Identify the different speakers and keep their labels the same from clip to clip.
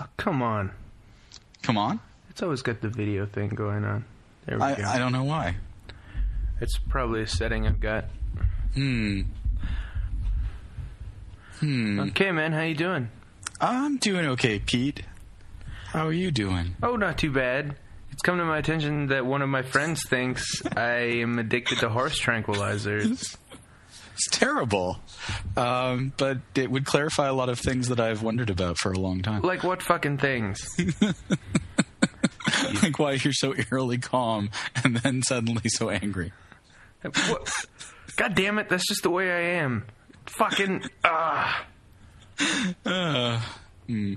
Speaker 1: Oh, come on.
Speaker 2: Come on.
Speaker 1: It's always got the video thing going on. There we
Speaker 2: I,
Speaker 1: go.
Speaker 2: I don't know why.
Speaker 1: It's probably a setting I've got.
Speaker 2: Hmm. Hmm.
Speaker 1: Okay, man, how you doing?
Speaker 2: I'm doing okay, Pete. How are you doing?
Speaker 1: Oh, not too bad. It's come to my attention that one of my friends thinks I am addicted to horse tranquilizers.
Speaker 2: It's terrible. Um, but it would clarify a lot of things that I've wondered about for a long time.
Speaker 1: Like what fucking things?
Speaker 2: like why you're so eerily calm and then suddenly so angry.
Speaker 1: What? God damn it, that's just the way I am. Fucking ah.
Speaker 2: Uh, hmm.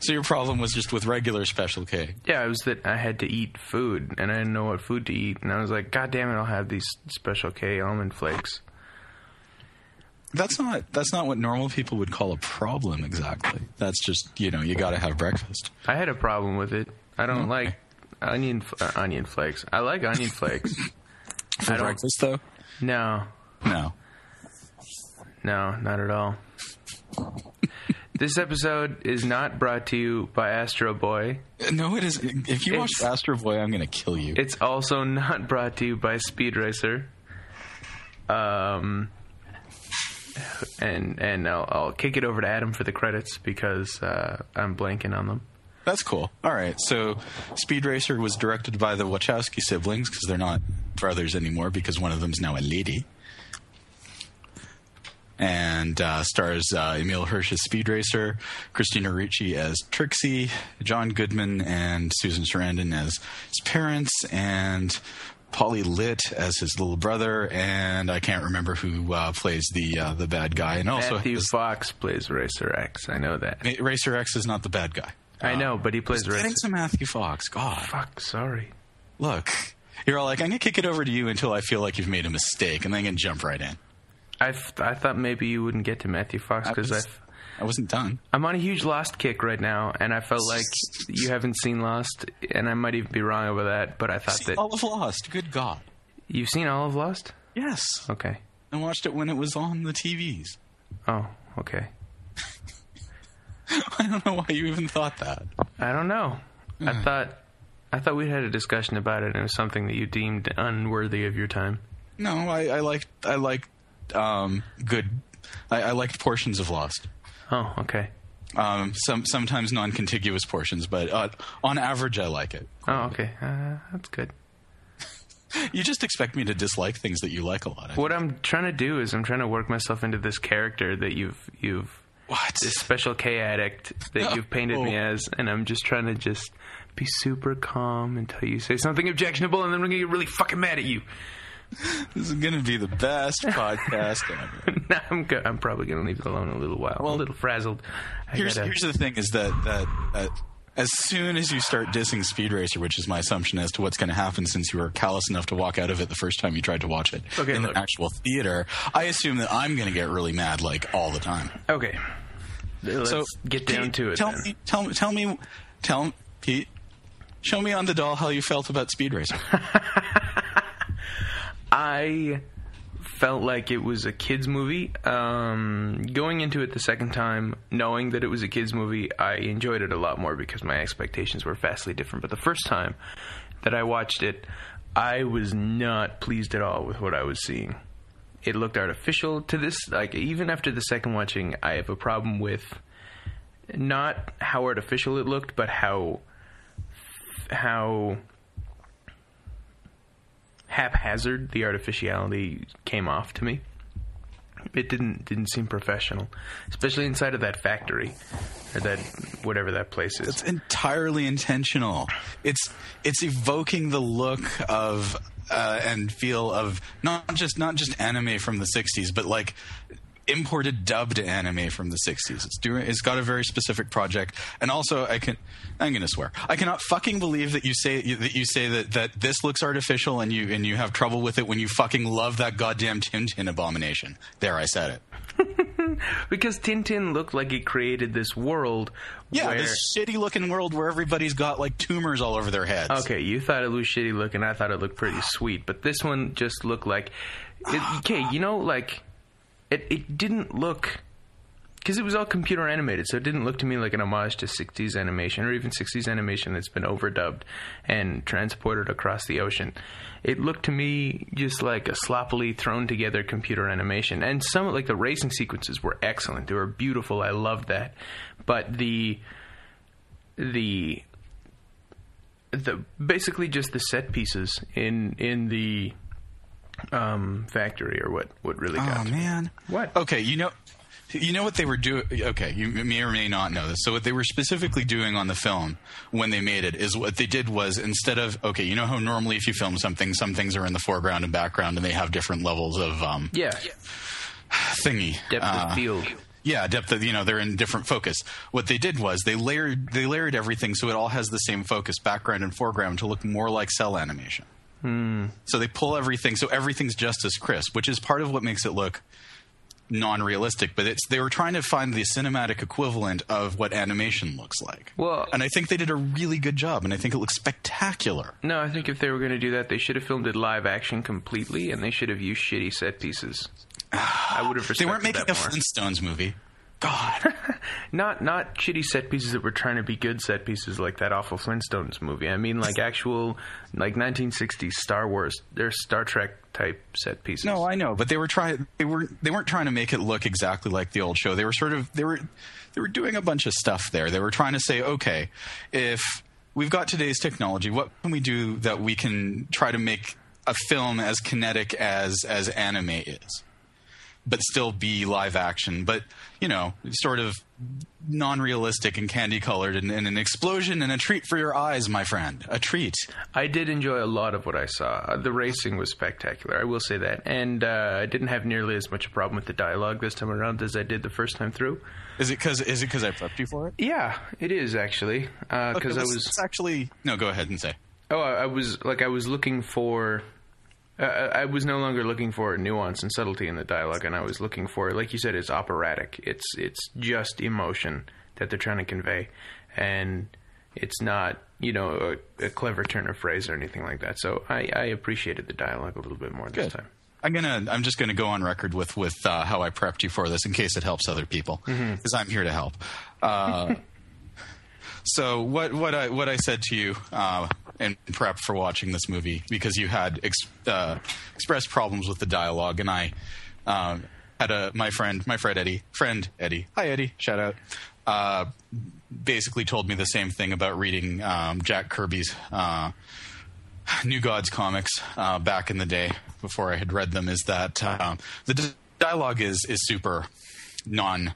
Speaker 2: So your problem was just with regular Special K.
Speaker 1: Yeah, it was that I had to eat food and I didn't know what food to eat, and I was like, God damn it, I'll have these Special K almond flakes.
Speaker 2: That's not that's not what normal people would call a problem exactly. That's just you know you got to have breakfast.
Speaker 1: I had a problem with it. I don't
Speaker 2: Okay.
Speaker 1: like onion uh, onion flakes. I like onion flakes.
Speaker 2: For breakfast though,
Speaker 1: No,
Speaker 2: no.
Speaker 1: no, not at all. this episode is not brought to you by Astro Boy.
Speaker 2: No, it is. If you watch Astro Boy, I'm gonna kill you.
Speaker 1: It's also not brought to you by Speed Racer. Um, and and I'll, I'll kick it over to Adam for the credits because uh, I'm blanking on them.
Speaker 2: That's cool. All right. So, Speed Racer was directed by the Wachowski siblings because they're not brothers anymore because one of them's now a lady. And uh, stars uh, Emile Hirsch as Speed Racer, Christina Ricci as Trixie, John Goodman and Susan Sarandon as his parents, and Paulie Litt as his little brother, and I can't remember who uh, plays the uh, the bad guy. And also,
Speaker 1: Matthew
Speaker 2: his-
Speaker 1: Fox plays Racer X. I know that.
Speaker 2: Racer X is not the bad guy.
Speaker 1: I know, but he plays
Speaker 2: Getting
Speaker 1: Racer.
Speaker 2: to Matthew Fox. God.
Speaker 1: Fuck, sorry.
Speaker 2: Look, you're all like, I'm gonna kick it over to you until I feel like you've made a mistake, and then I'm gonna jump right in.
Speaker 1: I, th- I thought maybe you wouldn't get to Matthew Fox
Speaker 2: I
Speaker 1: because
Speaker 2: was- I wasn't done.
Speaker 1: I'm on a huge Lost kick right now, and I felt like you haven't seen Lost, and I might even be wrong over that. But I thought
Speaker 2: See,
Speaker 1: that
Speaker 2: all of Lost. Good God.
Speaker 1: you've seen all of Lost.
Speaker 2: Yes.
Speaker 1: Okay.
Speaker 2: I watched it when it was on the TVs.
Speaker 1: Oh, okay.
Speaker 2: I don't know why you even thought that.
Speaker 1: I don't know. I thought I thought we had a discussion about it, and it was something that you deemed unworthy of your time.
Speaker 2: No, I, I liked I liked um, good. I, I liked portions of Lost.
Speaker 1: Oh, okay.
Speaker 2: Um, some sometimes non-contiguous portions, but uh, on average, I like it.
Speaker 1: Oh, okay. Uh, that's good.
Speaker 2: You just expect me to dislike things that you like a lot.
Speaker 1: What I'm trying to do is I'm trying to work myself into this character that you've you've
Speaker 2: What?
Speaker 1: this special K addict that you've painted me
Speaker 2: Oh.
Speaker 1: as, and I'm just trying to just be super calm until you say something objectionable, and then we're gonna get really fucking mad at you.
Speaker 2: This is gonna be the best podcast ever.
Speaker 1: Nah, I'm go- I'm probably gonna leave it alone a little while. I'm a little frazzled. I
Speaker 2: Here's
Speaker 1: gotta-
Speaker 2: here's the thing: is that that uh, as soon as you start dissing Speed Racer, which is my assumption as to what's going to happen, since you were callous enough to walk out of it the first time you tried to watch it
Speaker 1: Okay,
Speaker 2: in
Speaker 1: look.
Speaker 2: the actual theater, I assume that I'm going to get really mad like all the time.
Speaker 1: okay. Let's
Speaker 2: so
Speaker 1: get down to it.
Speaker 2: Tell
Speaker 1: then.
Speaker 2: me, tell me, tell me, tell Pete. Show me on the doll how you felt about Speed Racer.
Speaker 1: I felt like it was a kids movie. Um, going into it the second time, knowing that it was a kids movie, I enjoyed it a lot more because my expectations were vastly different. But the first time that I watched it, I was not pleased at all with what I was seeing. It looked artificial to this. Like even after the second watching, I have a problem with not how artificial it looked, but how how haphazard the artificiality came off to me. It didn't didn't seem professional, especially inside of that factory or that whatever that place is.
Speaker 2: It's entirely intentional. It's it's evoking the look of uh, and feel of not just not just anime from the '60s, but like imported dubbed anime from the 60s. It's doing it's got a very specific project and also I can I'm going to swear. I cannot fucking believe that you say that you say that that this looks artificial and you and you have trouble with it when you fucking love that goddamn Tintin abomination. There I said it.
Speaker 1: because Tintin looked like it created this world.
Speaker 2: Yeah,
Speaker 1: where,
Speaker 2: this shitty looking world where everybody's got like tumors all over their heads.
Speaker 1: Okay, you thought it was shitty looking. I thought it looked pretty sweet, but this one just looked like. It, okay, you know, like it. It didn't look. because it was all computer animated, so it didn't look to me like an homage to 60s animation or even 60s animation that's been overdubbed and transported across the ocean. It looked to me just like a sloppily thrown together computer animation. And some like the racing sequences were excellent. They were beautiful. I loved that. But the the the basically just the set pieces in in the um, factory or what what really got
Speaker 2: Oh
Speaker 1: to me.
Speaker 2: man.
Speaker 1: What?
Speaker 2: Okay, you know, you know what they were doing. Okay, you may or may not know this. So what they were specifically doing on the film when they made it is what they did was instead of okay, you know how normally if you film something, some things are in the foreground and background, and they have different levels of um,
Speaker 1: Yeah,
Speaker 2: thingy
Speaker 1: depth
Speaker 2: Uh,
Speaker 1: of field.
Speaker 2: Yeah, depth of you know they're in different focus. What they did was they layered they layered everything so it all has the same focus, background and foreground, to look more like cell animation. So they pull everything so everything's just as crisp, which is part of what makes it look non-realistic. But it's they were trying to find the cinematic equivalent of what animation looks like.
Speaker 1: Well-
Speaker 2: and I think they did a really good job, and I think it looks spectacular.
Speaker 1: No, I think if they were going to do that, they should have filmed it live action completely, and they should have used shitty set pieces. I would have respected
Speaker 2: They weren't making a
Speaker 1: more.
Speaker 2: Flintstones movie. God,
Speaker 1: Not not shitty set pieces that were trying to be good set pieces like that awful Flintstones movie. I mean like actual like 1960s Star Wars, they're Star Trek type set pieces.
Speaker 2: No, I know, but they were trying. They were they weren't trying to make it look exactly like the old show. They were sort of they were they were doing a bunch of stuff there. They were trying to say, okay, if we've got today's technology, what can we do that we can try to make a film as kinetic as as anime is, but still be live action, but you know, sort of non-realistic and candy colored and, and an explosion and a treat for your eyes, my friend, a treat.
Speaker 1: I did enjoy a lot of what I saw. Uh, The racing was spectacular, I will say that. And uh, I didn't have nearly as much a problem with the dialogue this time around as I did the first time through.
Speaker 2: Is it because is it because I prepped you for it?
Speaker 1: Yeah, it is actually because
Speaker 2: Okay,
Speaker 1: I was
Speaker 2: actually no. Go ahead and say.
Speaker 1: Oh, I I was like I was looking for. Uh, I was no longer looking for nuance and subtlety in the dialogue, and I was looking for, like you said, it's operatic. It's it's just emotion that they're trying to convey, and it's not you know a, a clever turn of phrase or anything like that. So I, I appreciated the dialogue a little bit more this
Speaker 2: Good.
Speaker 1: time.
Speaker 2: I'm gonna. I'm just gonna go on record with with uh, how I prepped you for this in case it helps other people, because I'm here to help. Uh, so what what I what I said to you uh, in prep for watching this movie because you had ex- uh, expressed problems with the dialogue, and I um, had a my friend my friend Eddie friend Eddie. Hi Eddie. Shout out. Uh, basically told me the same thing about reading um, Jack Kirby's uh, New Gods comics uh, back in the day before I had read them is that um, the dialogue is is super non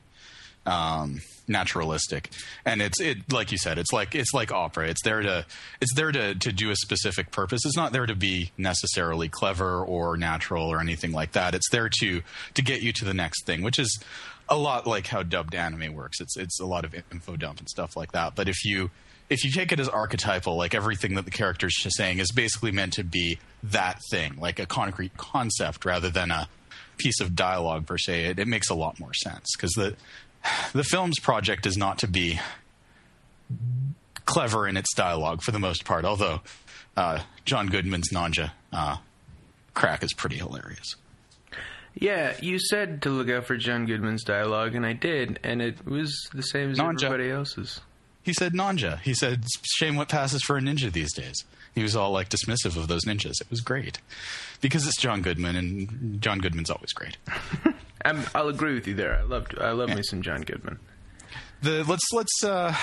Speaker 2: um, naturalistic, and it's it like you said, it's like it's like opera. It's there to it's there to to do a specific purpose. It's not there to be necessarily clever or natural or anything like that. It's there to to get you to the next thing, which is a lot like how dubbed anime works. It's it's a lot of info dump and stuff like that. But if you if you take it as archetypal, like everything that the character's just saying is basically meant to be that thing, like a concrete concept rather than a piece of dialogue per se, it, it makes a lot more sense because the the film's project is not to be clever in its dialogue for the most part. Although uh, John Goodman's Nanja uh, crack is pretty hilarious.
Speaker 1: Yeah, you said to look out for John Goodman's dialogue, and I did, and it was the same as
Speaker 2: Non-John-
Speaker 1: everybody else's.
Speaker 2: He said Nanja. He said, "Shame what passes for a ninja these days." He was all like dismissive of those ninjas. It was great because it's John Goodman, and John Goodman's always great.
Speaker 1: I'm, I'll agree with you there. I loved I love me some John Goodman.
Speaker 2: the let's let's uh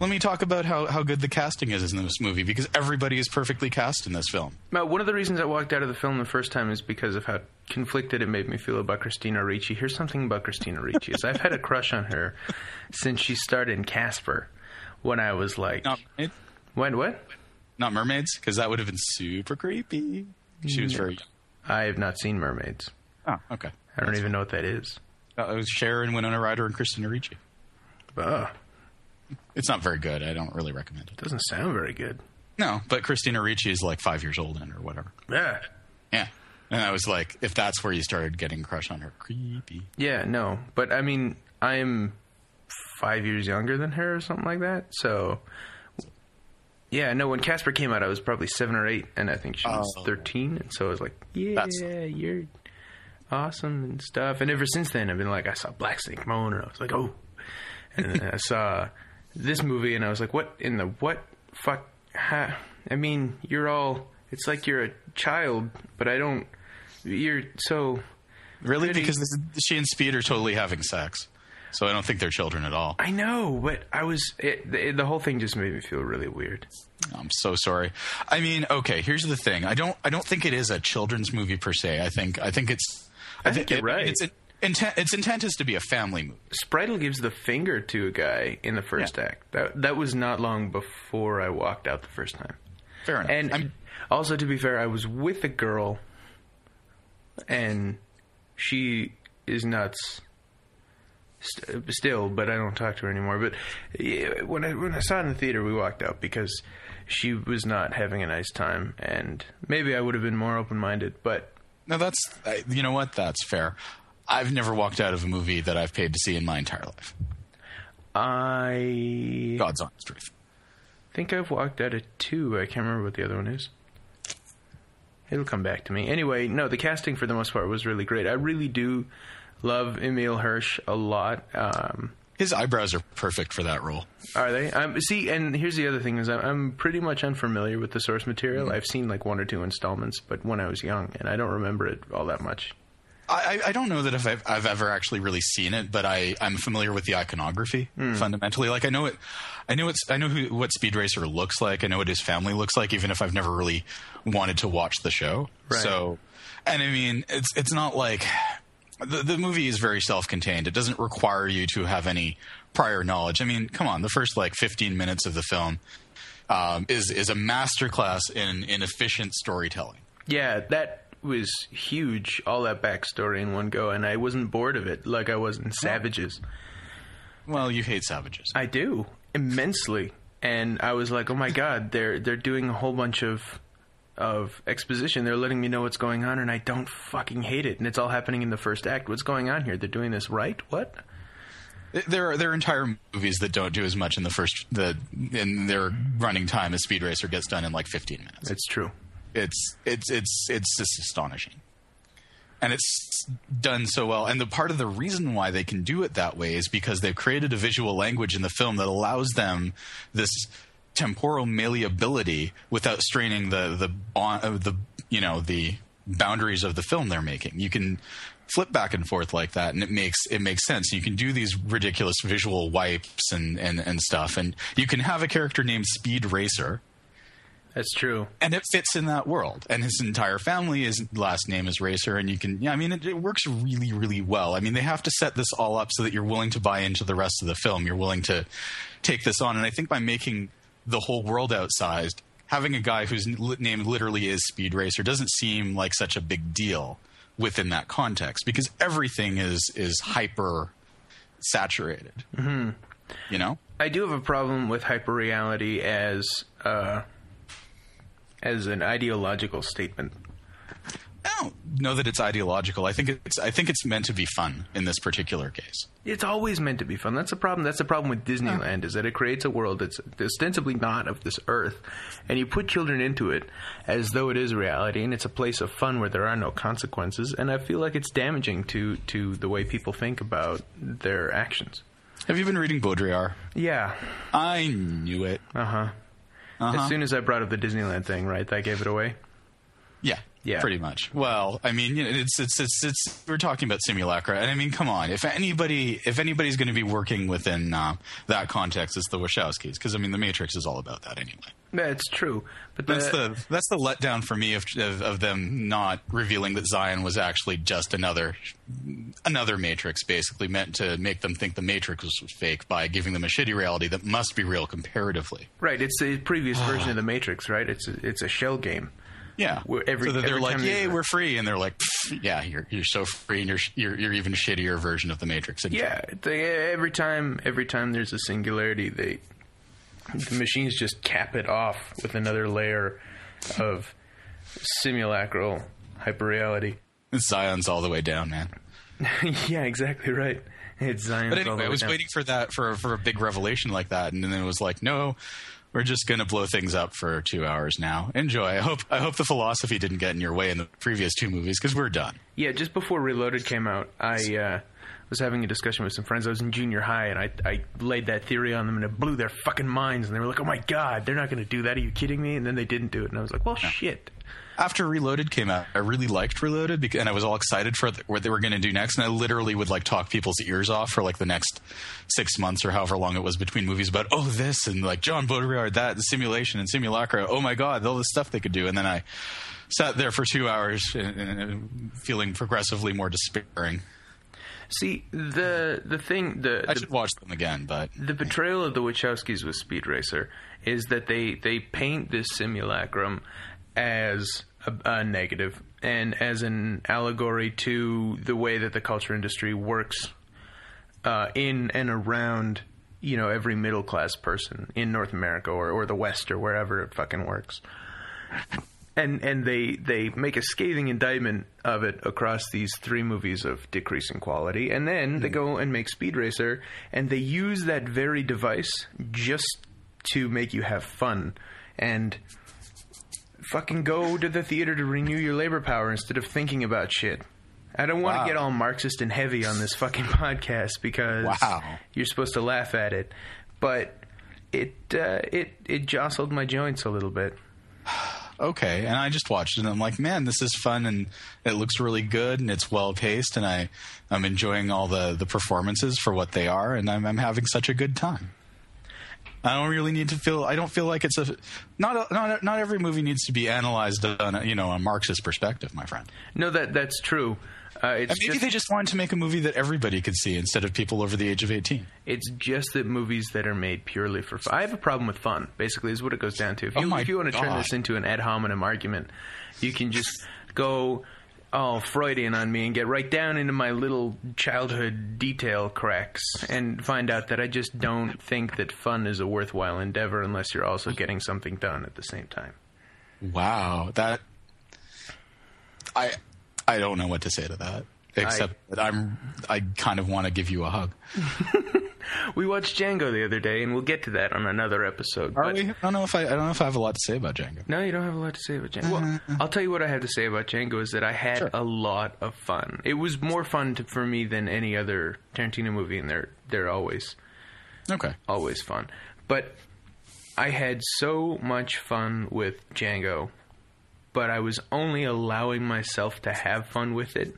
Speaker 2: let me talk about how, how good the casting is in this movie because everybody is perfectly cast in this film.
Speaker 1: Now, one of the reasons I walked out of the film the first time is because of how conflicted it made me feel about Christina Ricci. Here's something about Christina Ricci: is I've had a crush on her since she starred in Casper. When I was like,
Speaker 2: Not mermaids,
Speaker 1: when what?
Speaker 2: not mermaids, because that would have been super creepy. She was very.
Speaker 1: I have not seen Mermaids.
Speaker 2: Oh, okay.
Speaker 1: I don't even know what that is.
Speaker 2: Uh, it was Sharon, Winona Ryder, and Christina Ricci.
Speaker 1: Ugh,
Speaker 2: It's not very good. I don't really recommend it.
Speaker 1: doesn't sound very good.
Speaker 2: No, but Christina Ricci is like five years old in or whatever.
Speaker 1: Yeah.
Speaker 2: Yeah. And I was like, if that's where you started getting a crush on her, creepy.
Speaker 1: Yeah, no. But I mean, I'm five years younger than her or something like that. So, yeah, no, when Casper came out, I was probably seven or eight, and I think she was
Speaker 2: Oh.
Speaker 1: 13. And so I was like, yeah,
Speaker 2: That's-
Speaker 1: you're. Awesome and stuff. And ever since then, I've been like, I saw Black Snake Moan, and I was like, oh. And then I saw this movie, and I was like, what in the what fuck? Ha? I mean, you're all. It's like you're a child, but I don't. You're so.
Speaker 2: Really?
Speaker 1: Pretty-
Speaker 2: Because this, she and Speed are totally having sex. So I don't think they're children at all.
Speaker 1: I know, but I was. It, the, the whole thing just made me feel really weird.
Speaker 2: I'm so sorry. I mean, okay, here's the thing. I don't I don't think it is a children's movie per se. I think I think it's
Speaker 1: I think you're right.
Speaker 2: It's intent its intent is to be a family movie.
Speaker 1: Spritle gives the finger to a guy in the first
Speaker 2: Yeah.
Speaker 1: act. That that was not long before I walked out the first time.
Speaker 2: Fair enough.
Speaker 1: And
Speaker 2: I'm-
Speaker 1: also, to be fair, I was with a girl, and she is nuts st- still, but I don't talk to her anymore. But when I when I saw it in the theater, we walked out because she was not having a nice time, and maybe I would have been more open minded. But
Speaker 2: no, that's you know what? That's fair. I've never walked out of a movie that I've paid to see in my entire life.
Speaker 1: I
Speaker 2: God's honest truth.
Speaker 1: think I've walked out of two. I can't remember what the other one is. It'll come back to me. Anyway, no, the casting for the most part was really great. I really do love Emile Hirsch a lot. Um,
Speaker 2: His eyebrows are perfect for that role.
Speaker 1: are they? Um, see, and here's the other thing: is I'm, pretty much unfamiliar with the source material. I've seen like one or two installments, but when I was young, and I don't remember it all that much.
Speaker 2: I, I don't know that if I've, I've ever actually really seen it, but I, I'm familiar with the iconography fundamentally. Like I know it, I know it's I know who, what Speed Racer looks like. I know what his family looks like, even if I've never really wanted to watch the show.
Speaker 1: Right.
Speaker 2: So, and I mean, it's it's not like the the movie is very self contained. It doesn't require you to have any prior knowledge. I mean, come on, the first like 15 minutes of the film um, is is a masterclass in in efficient storytelling.
Speaker 1: Yeah, that was huge. All that backstory in one go, and I wasn't bored of it like I was in Savages.
Speaker 2: Well, you hate savages.
Speaker 1: I do immensely, and I was like, "Oh my god, they're they're doing a whole bunch of of exposition. They're letting me know what's going on, and I don't fucking hate it. And it's all happening in the first act. What's going on here? They're doing this right? What?
Speaker 2: There are there are entire movies that don't do as much in the first the in their running time as Speed Racer gets done in like 15 minutes.
Speaker 1: It's true.
Speaker 2: It's it's it's it's just astonishing, and it's done so well. And the part of the reason why they can do it that way is because they've created a visual language in the film that allows them this temporal malleability without straining the the uh, the you know the boundaries of the film they're making. You can flip back and forth like that and it makes it makes sense you can do these ridiculous visual wipes and and and stuff and you can have a character named speed racer
Speaker 1: That's true.
Speaker 2: and it fits in that world. And his entire family, his last name is Racer, and you can, yeah, I mean, it, it works really, really well. I mean, they have to set this all up so that you're willing to buy into the rest of the film. You're willing to take this on, and I think by making the whole world outsized, having a guy whose name literally is Speed Racer doesn't seem like such a big deal within that context because everything is is hyper saturated. Mm-hmm. You know.
Speaker 1: I do have a problem with hyper reality as uh, as an ideological statement.
Speaker 2: I don't know that it's ideological. I think it's I think it's meant to be fun in this particular case.
Speaker 1: It's always meant to be fun. That's the problem. That's the problem with Disneyland is that it creates a world that's ostensibly not of this earth, and you put children into it as though it is reality, and it's a place of fun where there are no consequences. And I feel like it's damaging to to the way people think about their actions.
Speaker 2: Have you been reading Baudrillard?
Speaker 1: Yeah.
Speaker 2: I knew it.
Speaker 1: Uh huh. As soon as I brought up the Disneyland thing, right, that gave it away.
Speaker 2: Yeah,
Speaker 1: Yeah.
Speaker 2: pretty much. Well, I mean, you know, it's it's it's it's we're talking about simulacra, and I mean, come on, if anybody if anybody's going to be working within uh, that context, it's the Wachowskis, because I mean, the Matrix is all about that anyway.
Speaker 1: That's true, but
Speaker 2: That's
Speaker 1: the,
Speaker 2: the that's the letdown for me of, of of them not revealing that Zion was actually just another another Matrix, basically meant to make them think the Matrix was fake by giving them a shitty reality that must be real comparatively.
Speaker 1: right. It's the previous version of the Matrix, right? It's a, it's a shell game.
Speaker 2: Yeah,
Speaker 1: every-
Speaker 2: so that they're like, "Yay, we're free," and they're like, "Yeah, you're you're so free, and you're you're, you're even shittier version of the Matrix."
Speaker 1: Yeah, they, every time every time there's a singularity, they the machines just cap it off with another layer of simulacral hyperreality.
Speaker 2: Zion's all the way down, man.
Speaker 1: yeah, exactly right. It's Zion.
Speaker 2: But anyway, I was waiting for that for for a big revelation like that, and then it was like, no, we're just gonna blow things up for two hours now. Enjoy. I hope I hope the philosophy didn't get in your way in the previous two movies because we're done.
Speaker 1: Yeah, just before Reloaded came out, I uh, was having a discussion with some friends. I was in junior high, and I, I laid that theory on them, and it blew their fucking minds. And they were like, "Oh my god, they're not going to do that? Are you kidding me?" And then they didn't do it, and I was like, "Well, shit."
Speaker 2: After Reloaded came out, I really liked Reloaded, because, and I was all excited for what they were going to do next. And I literally would like talk people's ears off for like the next six months or however long it was between movies about oh this and like John Baudrillard that the simulation and simulacra. Oh my god, all the stuff they could do. And then I sat there for two hours and, and feeling progressively more despairing.
Speaker 1: See the the thing the
Speaker 2: I
Speaker 1: the,
Speaker 2: should watch them again, but
Speaker 1: the betrayal of the Wachowskis with Speed Racer is that they they paint this simulacrum as a, a negative and as an allegory to the way that the culture industry works uh, in and around you know every middle class person in North America or, or the West or wherever it fucking works. And and they they make a scathing indictment of it across these three movies of decreasing quality, and then they go and make Speed Racer, and they use that very device just to make you have fun. And fucking go to the theater to renew your labor power instead of thinking about shit. I don't want to get all Marxist and heavy on this fucking podcast because
Speaker 2: Wow.
Speaker 1: you're supposed to laugh at it, but it uh, it it jostled my joints a little bit.
Speaker 2: okay. And I just watched it and I'm like, man, this is fun and it looks really good and it's well paced and I, I'm enjoying all the, the performances for what they are and I'm, I'm having such a good time. I don't really need to feel. I don't feel like it's a not a, not not every movie needs to be analyzed on a, you know a Marxist perspective, my friend.
Speaker 1: No, that that's true. Uh, it's
Speaker 2: maybe
Speaker 1: just,
Speaker 2: they just wanted to make a movie that everybody could see instead of people over the age of eighteen.
Speaker 1: It's just that movies that are made purely for fun. I have a problem with fun. Basically, is what it goes down to. If you
Speaker 2: Oh
Speaker 1: if you want to turn this into an ad hominem argument, you can just go all Freudian on me and get right down into my little childhood detail cracks and find out that I just don't think that fun is a worthwhile endeavor unless you're also getting something done at the same time.
Speaker 2: Wow, that I I don't know what to say to that except that I'm I kind of want to give you a hug.
Speaker 1: We watched Django the other day, and we'll get to that on another episode.
Speaker 2: Are
Speaker 1: but-
Speaker 2: we? I don't know if I I don't know if I have a lot to say about Django.
Speaker 1: No, you don't have a lot to say about Django. Well, I'll tell you what I have to say about Django is that I had
Speaker 2: Sure.
Speaker 1: a lot of fun. It was more fun to, for me than any other Tarantino movie, and they're they're always
Speaker 2: Okay.
Speaker 1: always fun. But I had so much fun with Django, but I was only allowing myself to have fun with it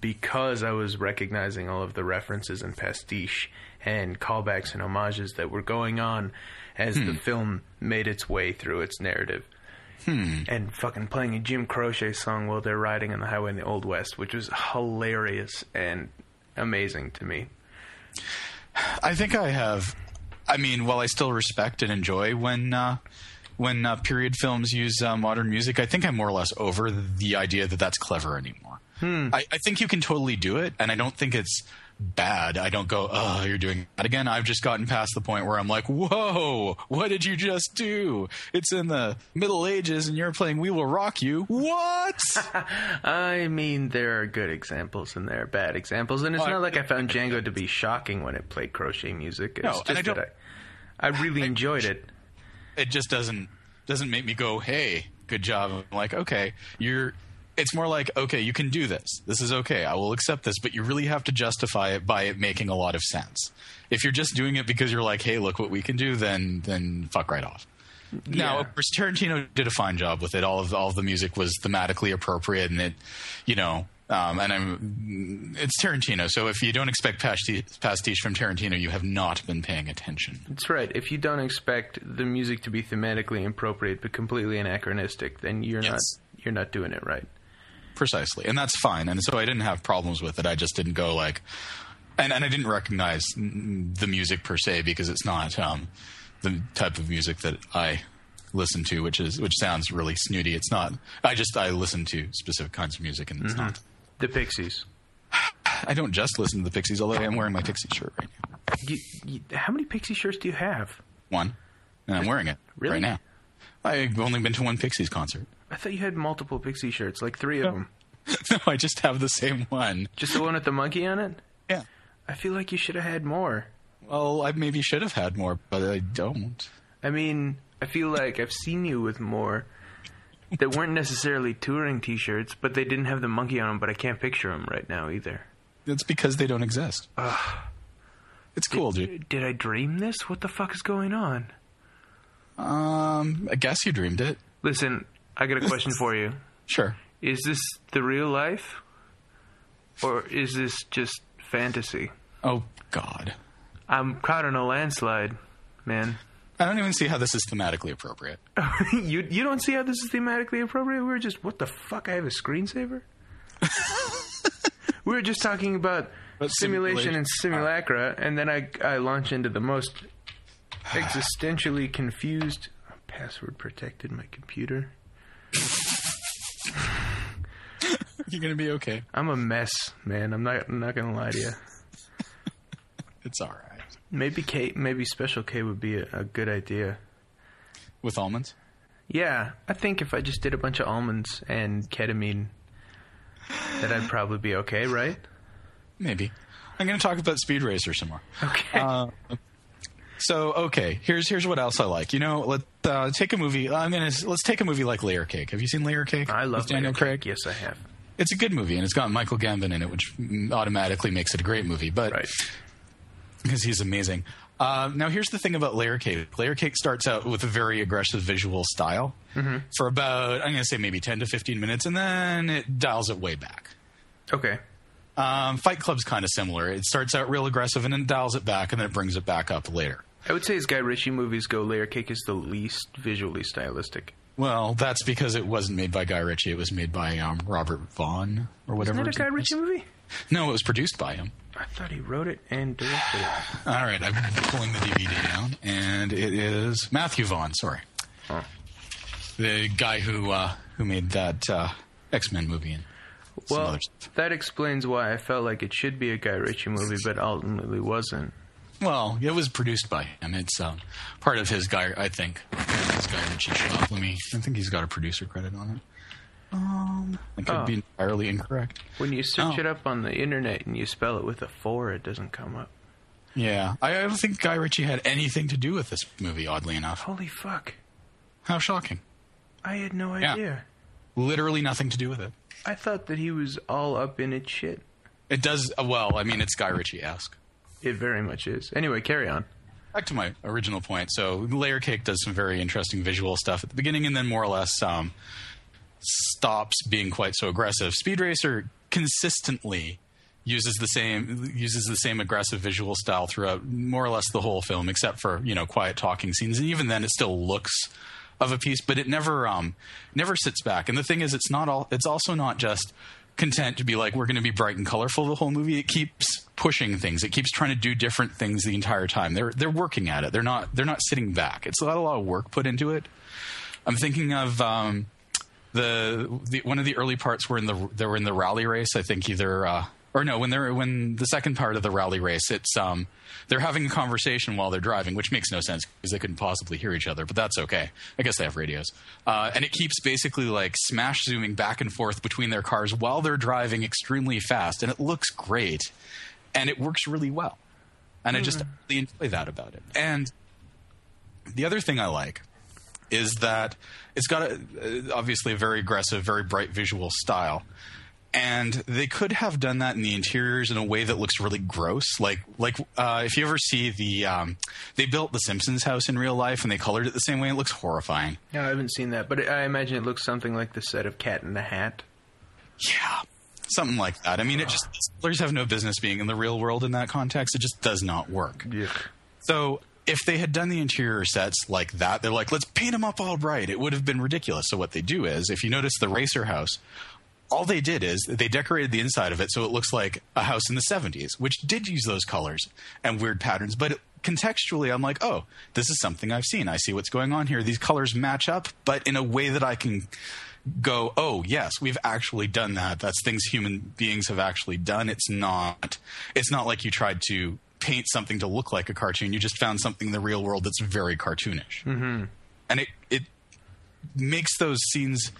Speaker 1: because I was recognizing all of the references and pastiche and callbacks and homages that were going on as the film made its way through its narrative. And fucking playing a Jim Croce song while they're riding on the highway in the Old West, which was hilarious and amazing to me.
Speaker 2: I think I have. I mean, while I still respect and enjoy when uh, when uh, period films use uh, modern music, I think I'm more or less over the idea that that's clever anymore. Hmm. I, I think you can totally do it, and I don't think it's bad. I don't go, oh, you're doing that again. I've just gotten past the point where I'm like, whoa, what did you just do? It's in the Middle Ages, and you're playing "We Will Rock You." What?
Speaker 1: I mean, there are good examples and there are bad examples, and it's
Speaker 2: Oh, I-
Speaker 1: not like I found Django to be shocking when it played Croce music. It's
Speaker 2: No,
Speaker 1: just
Speaker 2: I
Speaker 1: that I, I really enjoyed it.
Speaker 2: it just doesn't doesn't make me go, "Hey, good job." I'm like, "Okay, you're." It's more like, "Okay, you can do this. This is okay. I will accept this." But you really have to justify it by it making a lot of sense. If you're just doing it because you're like, "Hey, look what we can do," then then fuck right off. Now, of course, Tarantino did a fine job with it. All of all of the music was thematically appropriate, and it, you know, um, and I'm it's Tarantino. So if you don't expect pastiche, pastiche from Tarantino, you have not been paying attention.
Speaker 1: That's right. If you don't expect the music to be thematically appropriate but completely anachronistic, then you're
Speaker 2: Yes.
Speaker 1: not you're not doing it right.
Speaker 2: Precisely. And that's fine. And so i didn't have problems with it. I just didn't go like and, and i didn't recognize the music per se because it's not um, the type of music that i listen to which is which sounds really snooty. It's not i just i listen to specific kinds of music and it's not.
Speaker 1: The Pixies.
Speaker 2: i don't just listen to the pixies although i am wearing my pixie shirt right now.
Speaker 1: You, you, how many Pixie shirts do you have?
Speaker 2: one. And i'm wearing it
Speaker 1: Really?
Speaker 2: right now. I've only been to one pixies concert
Speaker 1: I thought you had multiple Pixie shirts, like three of them.
Speaker 2: no i just have the same one
Speaker 1: Just the one with the monkey on it.
Speaker 2: yeah
Speaker 1: I feel like you should have had more.
Speaker 2: well i maybe should have had more but i don't
Speaker 1: I mean, I feel like I've seen you with more that weren't necessarily touring T-shirts, but they didn't have the monkey on them. But I can't picture them right now either.
Speaker 2: It's because they don't exist. Ugh. It's cool, dude.
Speaker 1: Did I dream this? What the fuck is going on?
Speaker 2: Um, I guess you dreamed it.
Speaker 1: Listen, I got a question for you.
Speaker 2: Sure.
Speaker 1: Is this the real life, or is this just fantasy?
Speaker 2: Oh God,
Speaker 1: I'm caught in a landslide, man.
Speaker 2: I don't even see how this is thematically appropriate.
Speaker 1: you you don't see how this is thematically appropriate? We were just what the fuck? I have a screensaver. we were just talking about
Speaker 2: But
Speaker 1: simulation and
Speaker 2: simulation-
Speaker 1: simulacra, and then I I launch into the most existentially confused. Password protected my computer.
Speaker 2: You're gonna be okay.
Speaker 1: I'm a mess, man. I'm not I'm not gonna lie to you.
Speaker 2: It's all right.
Speaker 1: Maybe K, maybe Special K would be a, a good idea.
Speaker 2: With almonds.
Speaker 1: Yeah, I think if I just did a bunch of almonds and ketamine, that I'd probably be okay, right?
Speaker 2: Maybe. I'm going to talk about Speed Racer some more.
Speaker 1: Okay.
Speaker 2: Uh, so okay, here's here's what else I like. You know, let uh, take a movie. I'm gonna let's take a movie like Layer Cake. Have you seen Layer Cake?
Speaker 1: I love
Speaker 2: Daniel
Speaker 1: Layer Cake.
Speaker 2: Craig.
Speaker 1: Yes, I have.
Speaker 2: It's a good movie, and it's got Michael Gambon in it, which automatically makes it a great movie. But
Speaker 1: Right.
Speaker 2: because he's amazing. Uh, now, here's the thing about Layer Cake. Layer Cake starts out with a very aggressive visual style for about, I'm going to say maybe 10 to 15 minutes, and then it dials it way back.
Speaker 1: Okay.
Speaker 2: Um, Fight Club's kind of similar. It starts out real aggressive and then dials it back, and then it brings it back up later.
Speaker 1: I would say as Guy Ritchie movies go, Layer Cake is the least visually stylistic.
Speaker 2: Well, that's because it wasn't made by Guy Ritchie. It was made by um, Robert Vaughn or whatever.
Speaker 1: Isn't that a Guy Ritchie movie?
Speaker 2: No, it was produced by him.
Speaker 1: I thought he wrote it and directed it.
Speaker 2: All right, I'm pulling the DVD down, and it is Matthew Vaughn. Sorry,
Speaker 1: Huh.
Speaker 2: the guy who uh, who made that uh, X Men movie and
Speaker 1: Well, that explains why I felt like it should be a Guy Ritchie movie, but ultimately wasn't.
Speaker 2: Well, it was produced by him. It's um, part of his guy, I think. His Guy Ritchie shop. Let me. I think he's got a producer credit on it. Um, I could
Speaker 1: Oh.
Speaker 2: be entirely incorrect.
Speaker 1: When you search
Speaker 2: Oh.
Speaker 1: it up on the internet and you spell it with a four, it doesn't come up.
Speaker 2: Yeah, I, I don't think Guy Ritchie had anything to do with this movie. Oddly enough,
Speaker 1: Holy fuck!
Speaker 2: how shocking!
Speaker 1: I had no
Speaker 2: Yeah.
Speaker 1: idea.
Speaker 2: Literally nothing to do with it.
Speaker 1: I thought that he was all up in its shit.
Speaker 2: It does uh, well. I mean, it's Guy Ritchie-esque.
Speaker 1: It very much is. Anyway, carry on.
Speaker 2: back to my original point. So Layer Cake does some very interesting visual stuff at the beginning, and then more or less um, stops being quite so aggressive. Speed Racer consistently uses the same uses the same aggressive visual style throughout more or less the whole film, except for you know quiet talking scenes, and even then it still looks of a piece, but it never um never sits back. And the thing is, it's not all. It's also not just content to be like we're going to be bright and colorful the whole movie. It keeps pushing things. It keeps trying to do different things the entire time. They're they're working at it. They're not they're not sitting back. It's got a lot of work put into it. I'm thinking of um, the, the one of the early parts were in the they were in the rally race. I think either uh, or no when they're when the second part of the rally race, it's um, they're having a conversation while they're driving, which makes no sense because they couldn't possibly hear each other. But that's okay. I guess they have radios, uh, and it keeps basically like smash zooming back and forth between their cars while they're driving extremely fast, and it looks great, and it works really well, and I just really enjoy that about it. And the other thing I like is that it's got a, obviously a very aggressive, very bright visual style. And they could have done that in the interiors in a way that looks really gross. Like, like uh, if you ever see the, um, they built the Simpsons house in real life and they colored it the same way. It looks horrifying.
Speaker 1: No, I haven't seen that, but I imagine it looks something like the set of Cat in the Hat.
Speaker 2: Yeah, something like that. I mean, it just colors have no business being in the real world in that context. It just does not work.
Speaker 1: Yuck.
Speaker 2: So if they had done the interior sets like that, they're like, let's paint them up all bright. It would have been ridiculous. So what they do is, if you notice the racer house, all they did is they decorated the inside of it so it looks like a house in the 70s, which did use those colors and weird patterns. But contextually, I'm like, oh, this is something I've seen. I see what's going on here. These colors match up, but in a way that I can go, oh yes, we've actually done that. That's things human beings have actually done. It's not. It's not like you tried to paint something to look like a cartoon. You just found something in the real world that's very cartoonish, mm-hmm. and it it makes those scenes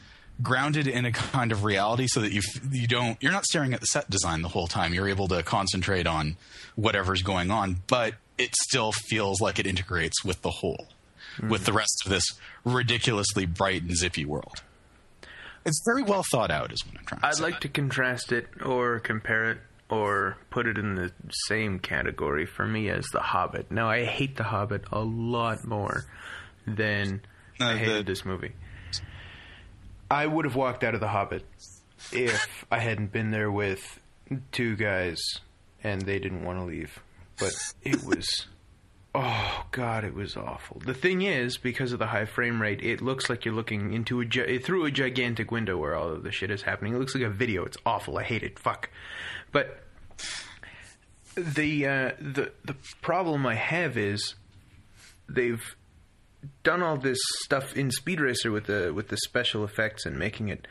Speaker 2: grounded in a kind of reality so that you you don't you're not staring at the set design the whole time you're able to concentrate on whatever's going on but it still feels like it integrates with the whole with the rest of this ridiculously bright and zippy world. It's very well thought out, is what I'm trying to
Speaker 1: I'd like to contrast it or compare it or put it in the same category for me as The Hobbit. Now, I hate The Hobbit a lot more than
Speaker 2: Uh,
Speaker 1: I hated
Speaker 2: the-
Speaker 1: this movie. I would have walked out of The Hobbit if I hadn't been there with two guys and they didn't want to leave. But it was. Oh God, it was awful. The thing is, because of the high frame rate, it looks like you're looking into a gi- through a gigantic window where all of the shit is happening. It looks like a video. It's awful. I hate it. Fuck. But the uh, the the problem I have is they've done all this stuff in Speed Racer with the with the special effects and making it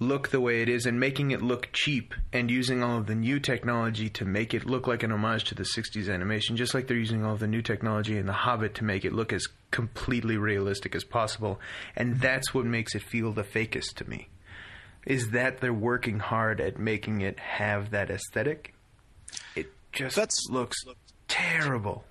Speaker 1: look the way it is and making it look cheap and using all of the new technology to make it look like an homage to the 60s animation just like they're using all of the new technology in the hobbit to make it look as completely realistic as possible. And that's what makes it feel the fakest to me. Is that they're working hard at making it have that aesthetic? It just
Speaker 2: That's-
Speaker 1: looks terrible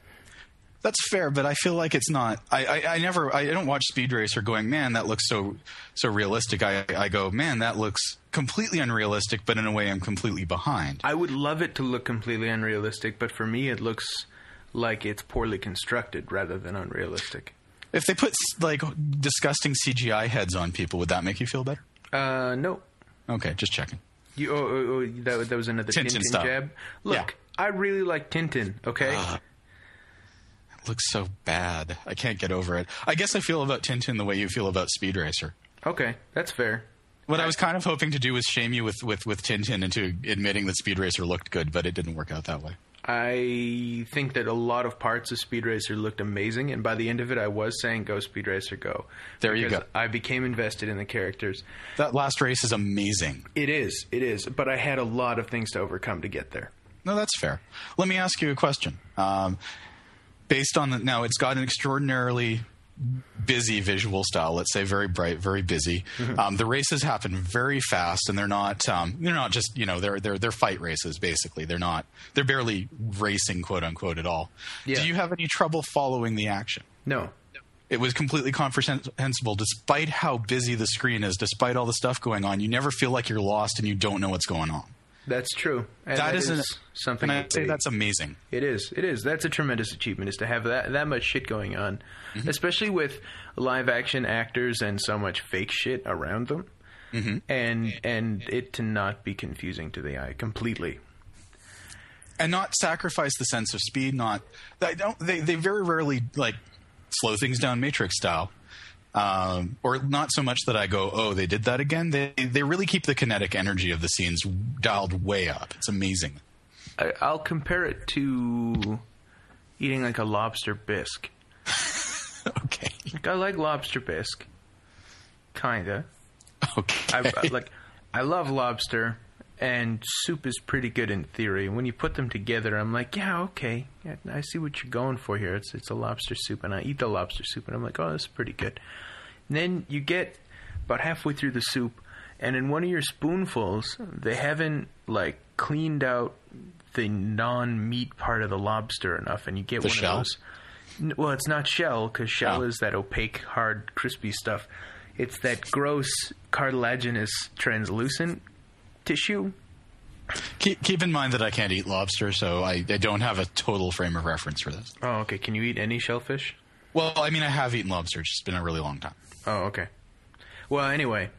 Speaker 2: That's fair, but I feel like it's not. I, I, I never. I don't watch Speed Racer going, man, that looks so so realistic. I, I go, man, that looks completely unrealistic, but in a way, I'm completely behind.
Speaker 1: I would love it to look completely unrealistic, but for me, it looks like it's poorly constructed rather than unrealistic.
Speaker 2: If they put like disgusting CGI heads on people, would that make you feel better?
Speaker 1: Uh, no.
Speaker 2: Okay, just checking.
Speaker 1: You, oh, oh, oh, that, that was another
Speaker 2: Tintin
Speaker 1: Tintin, jab. Look,
Speaker 2: Yeah.
Speaker 1: I really like Tintin. Okay,
Speaker 2: It looks so bad. I can't get over it. I guess I feel about Tintin the way you feel about Speed Racer.
Speaker 1: okay, that's fair.
Speaker 2: What I was kind of hoping to do was shame you with, with, with Tintin into admitting that Speed Racer looked good, but it didn't work out that way.
Speaker 1: I think that a lot of parts of Speed Racer looked amazing, and by the end of it, I was saying "Go Speed Racer, go!"
Speaker 2: There you go.
Speaker 1: I became invested in the characters.
Speaker 2: That last race is amazing.
Speaker 1: It is, it is, but I had a lot of things to overcome to get there.
Speaker 2: No, that's fair. Let me ask you a question. Um, based on the now, it's got an extraordinarily busy visual style. Let's say very bright, very busy. Um, the races happen very fast, and they're not um, they're not just you know they're they're they're fight races basically. They're not they're barely racing quote unquote at all.
Speaker 1: Yeah.
Speaker 2: Do you have any trouble following the action?
Speaker 1: No,
Speaker 2: It was completely comprehensible, despite how busy the screen is, despite all the stuff going on. You never feel like you're lost and you don't know what's going on.
Speaker 1: That's true. And
Speaker 2: that
Speaker 1: that
Speaker 2: isn't
Speaker 1: is something.
Speaker 2: And I'd say that's amazing.
Speaker 1: It is. It is. That's a tremendous achievement. Is to have that that much shit going on,
Speaker 2: Mm-hmm.
Speaker 1: especially with live action actors and so much fake shit around them, mm-hmm. and and it to not be confusing to the eye completely.
Speaker 2: and not sacrifice the sense of speed. Not they don't they they very rarely like slow things down Matrix style, um, or not so much that I go oh they did that again. They they really keep the kinetic energy of the scenes dialed way up. It's amazing.
Speaker 1: I, I'll compare it to eating like a lobster bisque.
Speaker 2: okay,
Speaker 1: Like I like lobster bisque, kinda.
Speaker 2: okay.
Speaker 1: I, I like I love lobster and soup is pretty good in theory. When you put them together, I'm like, yeah, okay, yeah, I see what you're going for here. It's it's a lobster soup, and I eat the lobster soup, and I'm like, oh, this is pretty good. And then you get about halfway through the soup, and in one of your spoonfuls, they haven't like cleaned out the non-meat part of the lobster enough, and you get
Speaker 2: The
Speaker 1: one
Speaker 2: shell?
Speaker 1: of those. Well, it's not shell because shell
Speaker 2: Oh.
Speaker 1: is that opaque, hard, crispy stuff. It's that gross, cartilaginous, translucent tissue.
Speaker 2: keep, keep in mind that I can't eat lobster, so I, I don't have a total frame of reference for this.
Speaker 1: Oh, okay. Can you eat any shellfish?
Speaker 2: Well, I mean, I have eaten lobster. It's just been a really long time.
Speaker 1: Oh, okay. Well, anyway,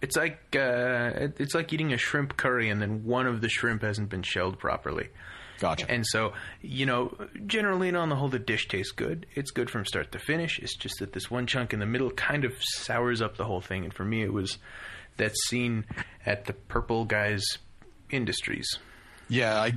Speaker 1: it's like uh, it's like eating a shrimp curry, and then one of the shrimp hasn't been shelled properly.
Speaker 2: Gotcha.
Speaker 1: And so, you know, generally and on the whole, the dish tastes good. It's good from start to finish. It's just that this one chunk in the middle kind of sours up the whole thing. And for me, it was that scene at the Purple Guys Industries.
Speaker 2: Yeah, I,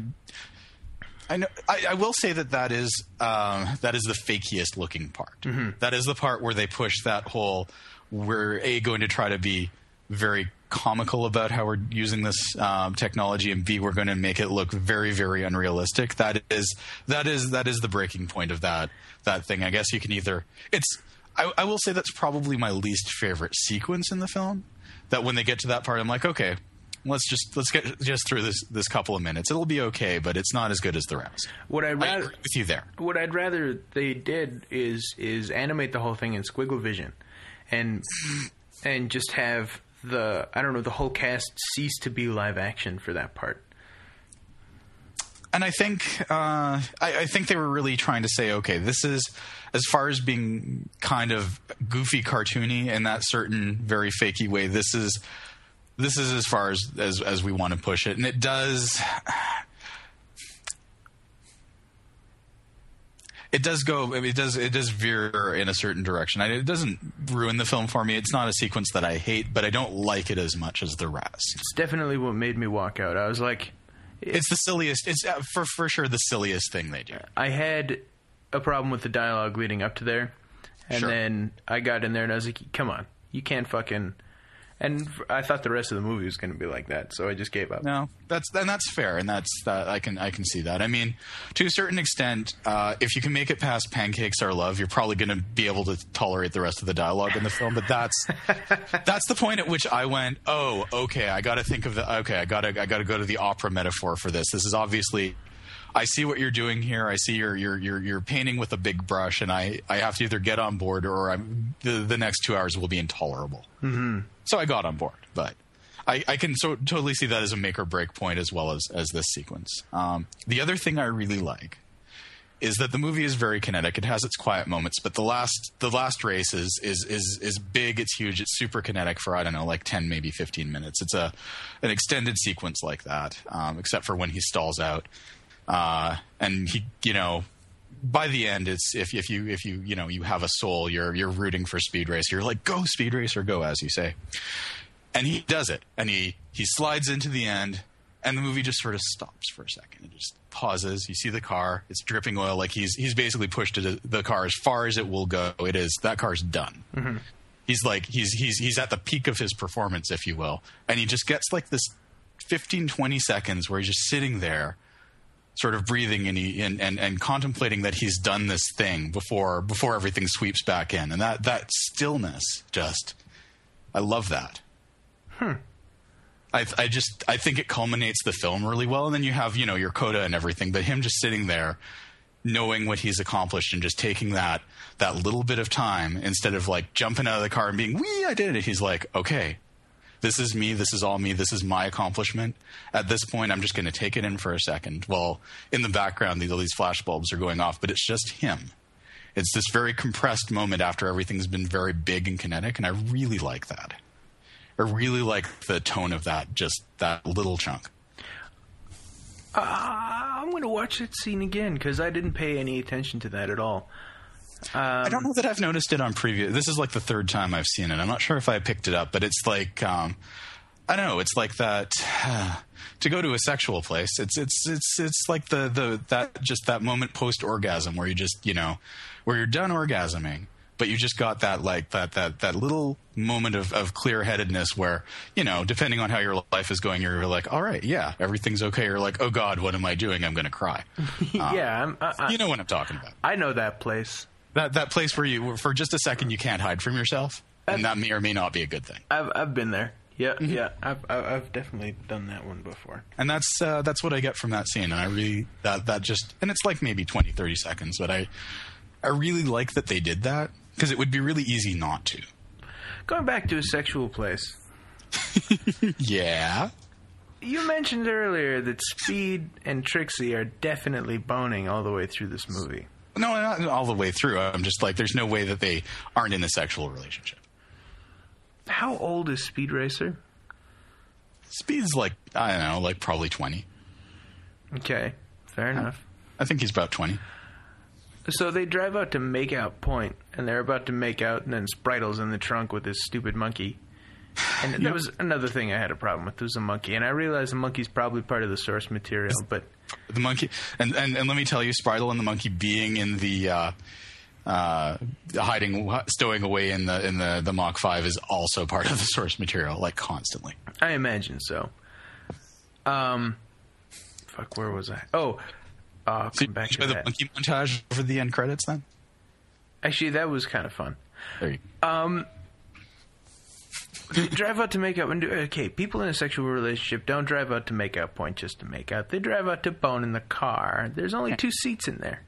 Speaker 2: I know. I, I will say that that is um, that is the fakiest looking part. That is the part where they push that whole. We're a going to try to be very comical about how we're using this um, technology, and b we're going to make it look very, very unrealistic. That is that is that is the breaking point of that that thing. I guess you can either it's. I, I will say that's probably my least favorite sequence in the film. That when they get to that part, I'm like, okay, let's just let's get just through this this couple of minutes. It'll be okay, but it's not as good as the rest.
Speaker 1: What I'd rather
Speaker 2: agree with you there.
Speaker 1: what I'd rather they did is is animate the whole thing in squiggle vision, and and just have the I don't know the whole cast cease to be live action for that part.
Speaker 2: And I think uh, I, I think they were really trying to say, okay, this is as far as being kind of goofy, cartoony in that certain very fakey way. This is this is as far as as, as we want to push it, and it does. It does go. It does. It does veer in a certain direction. I- It doesn't ruin the film for me. It's not a sequence that I hate, but I don't like it as much as the rest.
Speaker 1: It's definitely what made me walk out. I was like,
Speaker 2: It's the silliest. It's uh, for for sure the silliest thing they do.
Speaker 1: I had a problem with the dialogue leading up to there, and
Speaker 2: Sure.
Speaker 1: then I got in there and I was like, "Come on, you can't fucking." And f- I thought the rest of the movie was going to be like that, so I just gave up.
Speaker 2: No, that's and that's fair, and that's that I can I can see that. I mean, to a certain extent, uh, if you can make it past "Pancakes Are Love," you're probably going to be able to tolerate the rest of the dialogue in the film. But that's that's the point at which I went, oh, okay, I got to think of the okay, I got to I got to go to the opera metaphor for this. This is obviously. I see what you're doing here. I see you're you're you're, you're painting with a big brush, and I, I have to either get on board or I'm, the the next two hours will be intolerable. Mm-hmm. So I got on board, but I, I can so totally see that as a make or break point as well as as this sequence. Um, the other thing I really like is that the movie is very kinetic. It has its quiet moments, but the last the last race is is is is big. It's huge. It's super kinetic for I don't know like ten maybe fifteen minutes. It's a an extended sequence like that, um, except for when he stalls out, uh, and he you know. By the end, it's if if you if you you know you have a soul, you're you're rooting for Speed Racer. You're like go Speed Racer, go as you say. And he does it and he he slides into the end and the movie just sort of stops for a second. It just pauses. You see the car it's dripping oil like he's he's basically pushed it, the car as far as it will go. It is that car's done. Mm-hmm. He's like he's he's he's at the peak of his performance if you will and he just gets like this 15 20 seconds where he's just sitting there sort of breathing and, he, and, and and contemplating that he's done this thing before before everything sweeps back in and that that stillness just i love that Hmm. I, I just I think it culminates the film really well, and then you have you know your coda and everything, but him just sitting there, knowing what he's accomplished and just taking that that little bit of time instead of like jumping out of the car and being wee I did it. He's like okay, this is me, this is all me, this is my accomplishment. At this point, I'm just going to take it in for a second. Well, in the background, these all these flash bulbs are going off, but it's just him. It's this very compressed moment after everything's been very big and kinetic, and I really like that. I really like the tone of that, just that little chunk.
Speaker 1: Uh, I'm going to watch that scene again because I didn't pay any attention to that at all.
Speaker 2: I don't know that I've noticed it on previous. This is like the third time I've seen it. I'm not sure if I picked it up, but it's like um, I don't know. It's like that to go to a sexual place. It's it's it's it's like the the that just that moment post orgasm where you just you know where you're done orgasming, but you just got that like that that that little moment of, of clear headedness where you know depending on how your life is going, you're like, all right, yeah, everything's okay. You're like, oh god, what am I doing? I'm going to cry.
Speaker 1: yeah, I'm, I, I,
Speaker 2: You know what I'm talking about.
Speaker 1: I know that place.
Speaker 2: That that place where you for just a second you can't hide from yourself, and that may or may not be a good thing.
Speaker 1: I've I've been there. Yeah, yeah, I've I've I've definitely done that one before.
Speaker 2: And that's uh, that's what I get from that scene, and I really that that just and it's like maybe 20, 30 seconds, but I I really like that they did that because it would be really easy not to.
Speaker 1: Going back to a sexual place,
Speaker 2: Yeah.
Speaker 1: you mentioned earlier that Speed and Trixie are definitely boning all the way through this movie.
Speaker 2: No, not all the way through. I'm just like, there's no way that they aren't in a sexual relationship.
Speaker 1: How old is Speed Racer?
Speaker 2: Speed's like, I don't know, like probably 20.
Speaker 1: Okay, fair enough.
Speaker 2: I think he's about 20.
Speaker 1: So they drive out to Makeout Point, and they're about to make out, and then Spritle's in the trunk with this stupid monkey. And that was another thing I had a problem with. There was a monkey, and I realized the monkey's probably part of the source material, but
Speaker 2: The monkey, and, and, and let me tell you, Spritle and the monkey being in the, uh, uh, hiding, stowing away in the, in the, the Mach 5 is also part of the source material, like constantly.
Speaker 1: I imagine so. Um, fuck, where was I? Oh, uh,
Speaker 2: So
Speaker 1: come back
Speaker 2: you
Speaker 1: to
Speaker 2: the
Speaker 1: that.
Speaker 2: monkey montage for the end credits then?
Speaker 1: Actually, that was kind of fun.
Speaker 2: There you go.
Speaker 1: drive out to make out and do okay. People in a sexual relationship don't drive out to make out point just to make out. They drive out to bone in the car. There's only two seats in there.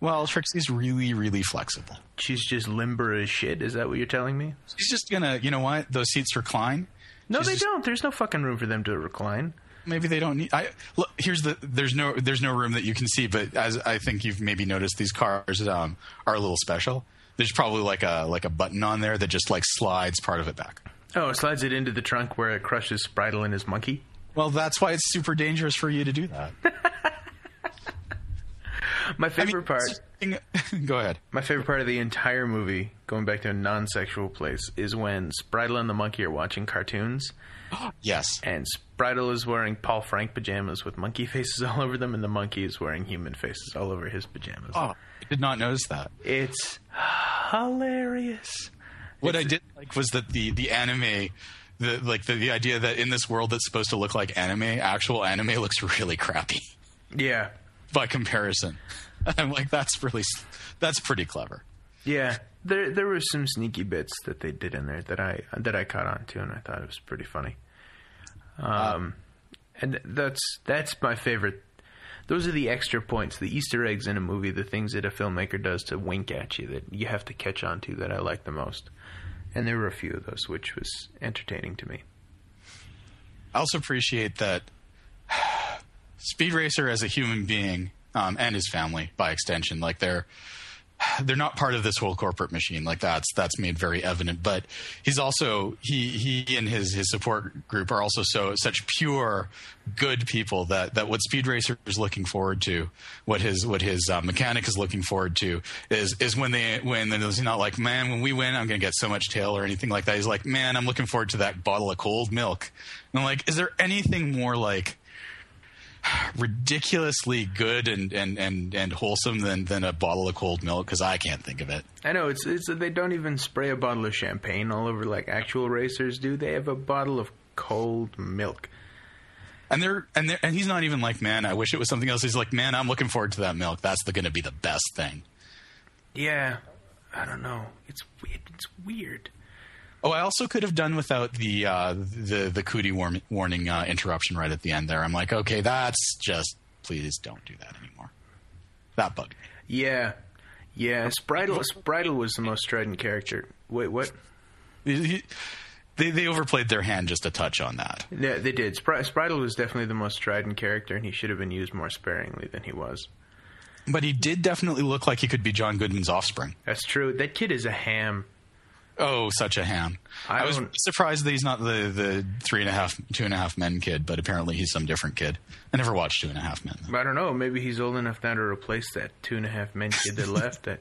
Speaker 2: Well, Trixie's really, really flexible.
Speaker 1: She's just limber as shit. Is that what you're telling me?
Speaker 2: She's just gonna, you know what? Those seats recline.
Speaker 1: No,
Speaker 2: She's
Speaker 1: they
Speaker 2: just-
Speaker 1: don't. There's no fucking room for them to recline.
Speaker 2: Maybe they don't need. I look. Here's the. There's no. There's no room that you can see. But as I think you've maybe noticed, these cars um, are a little special. There's probably like a like a button on there that just like slides part of it back.
Speaker 1: Oh, it slides it into the trunk where it crushes Spritle and his monkey.
Speaker 2: Well, that's why it's super dangerous for you to do that.
Speaker 1: My
Speaker 2: I
Speaker 1: favorite
Speaker 2: mean,
Speaker 1: part.
Speaker 2: Go ahead.
Speaker 1: My favorite part of the entire movie, going back to a non-sexual place, is when Spritle and the monkey are watching cartoons,
Speaker 2: Yes.
Speaker 1: and Spritle is wearing Paul Frank pajamas with monkey faces all over them, and the monkey is wearing human faces all over his pajamas.
Speaker 2: Oh, I did not notice that.
Speaker 1: It's hilarious.
Speaker 2: What I did like was that the the anime, the like the, the idea that in this world that's supposed to look like anime, actual anime looks really crappy
Speaker 1: Yeah,
Speaker 2: by comparison. I'm like, that's really that's pretty clever.
Speaker 1: yeah. There, there were some sneaky bits that they did in there that I that I caught on to, and I thought it was pretty funny. Um, and that's that's my favorite. Those are the extra points, the Easter eggs in a movie, the things that a filmmaker does to wink at you that you have to catch on to that I like the most. And there were a few of those, which was entertaining to me.
Speaker 2: I also appreciate that Speed Racer as a human being um, and his family, by extension, like they're they're not part of this whole corporate machine. Like that's that's made very evident. But he's also he he and his his support group are also so such pure good people that that what Speed Racer is looking forward to, what his what his uh, mechanic is looking forward to is is when they when he's not like man when we win I'm gonna get so much tail or anything like that. He's like man I'm looking forward to that bottle of cold milk. And I'm like, is there anything more like ridiculously good and, and, and, and wholesome than, than a bottle of cold milk? Because I can't think of it.
Speaker 1: I know it's it's they don't even spray a bottle of champagne all over like actual racers do. They have a bottle of cold milk.
Speaker 2: And they're and they're, and he's not even like, man, I wish it was something else. He's like, man, I'm looking forward to that milk. That's going to be the best thing.
Speaker 1: Yeah, I don't know. It's weird. It's weird.
Speaker 2: Oh, I also could have done without the uh, the the cootie warm, warning uh, interruption right at the end there. I'm like, okay, that's just please don't do that anymore. That bugged me.
Speaker 1: Yeah, yeah. Spritle Spritle was the most strident character. Wait, what?
Speaker 2: He- he- They they overplayed their hand just a touch on that.
Speaker 1: Yeah, they did. Spritle was definitely the most strident character, and he should have been used more sparingly than he was.
Speaker 2: But he did definitely look like he could be John Goodman's offspring.
Speaker 1: That's true. That kid is a ham.
Speaker 2: Oh, such a ham!
Speaker 1: I
Speaker 2: I, was surprised that he's not the the three and a half, two and a half men kid, but apparently he's some different kid. I never watched Two and a Half Men.
Speaker 1: I don't know. Maybe he's old enough now to replace that two and a half men kid that left. That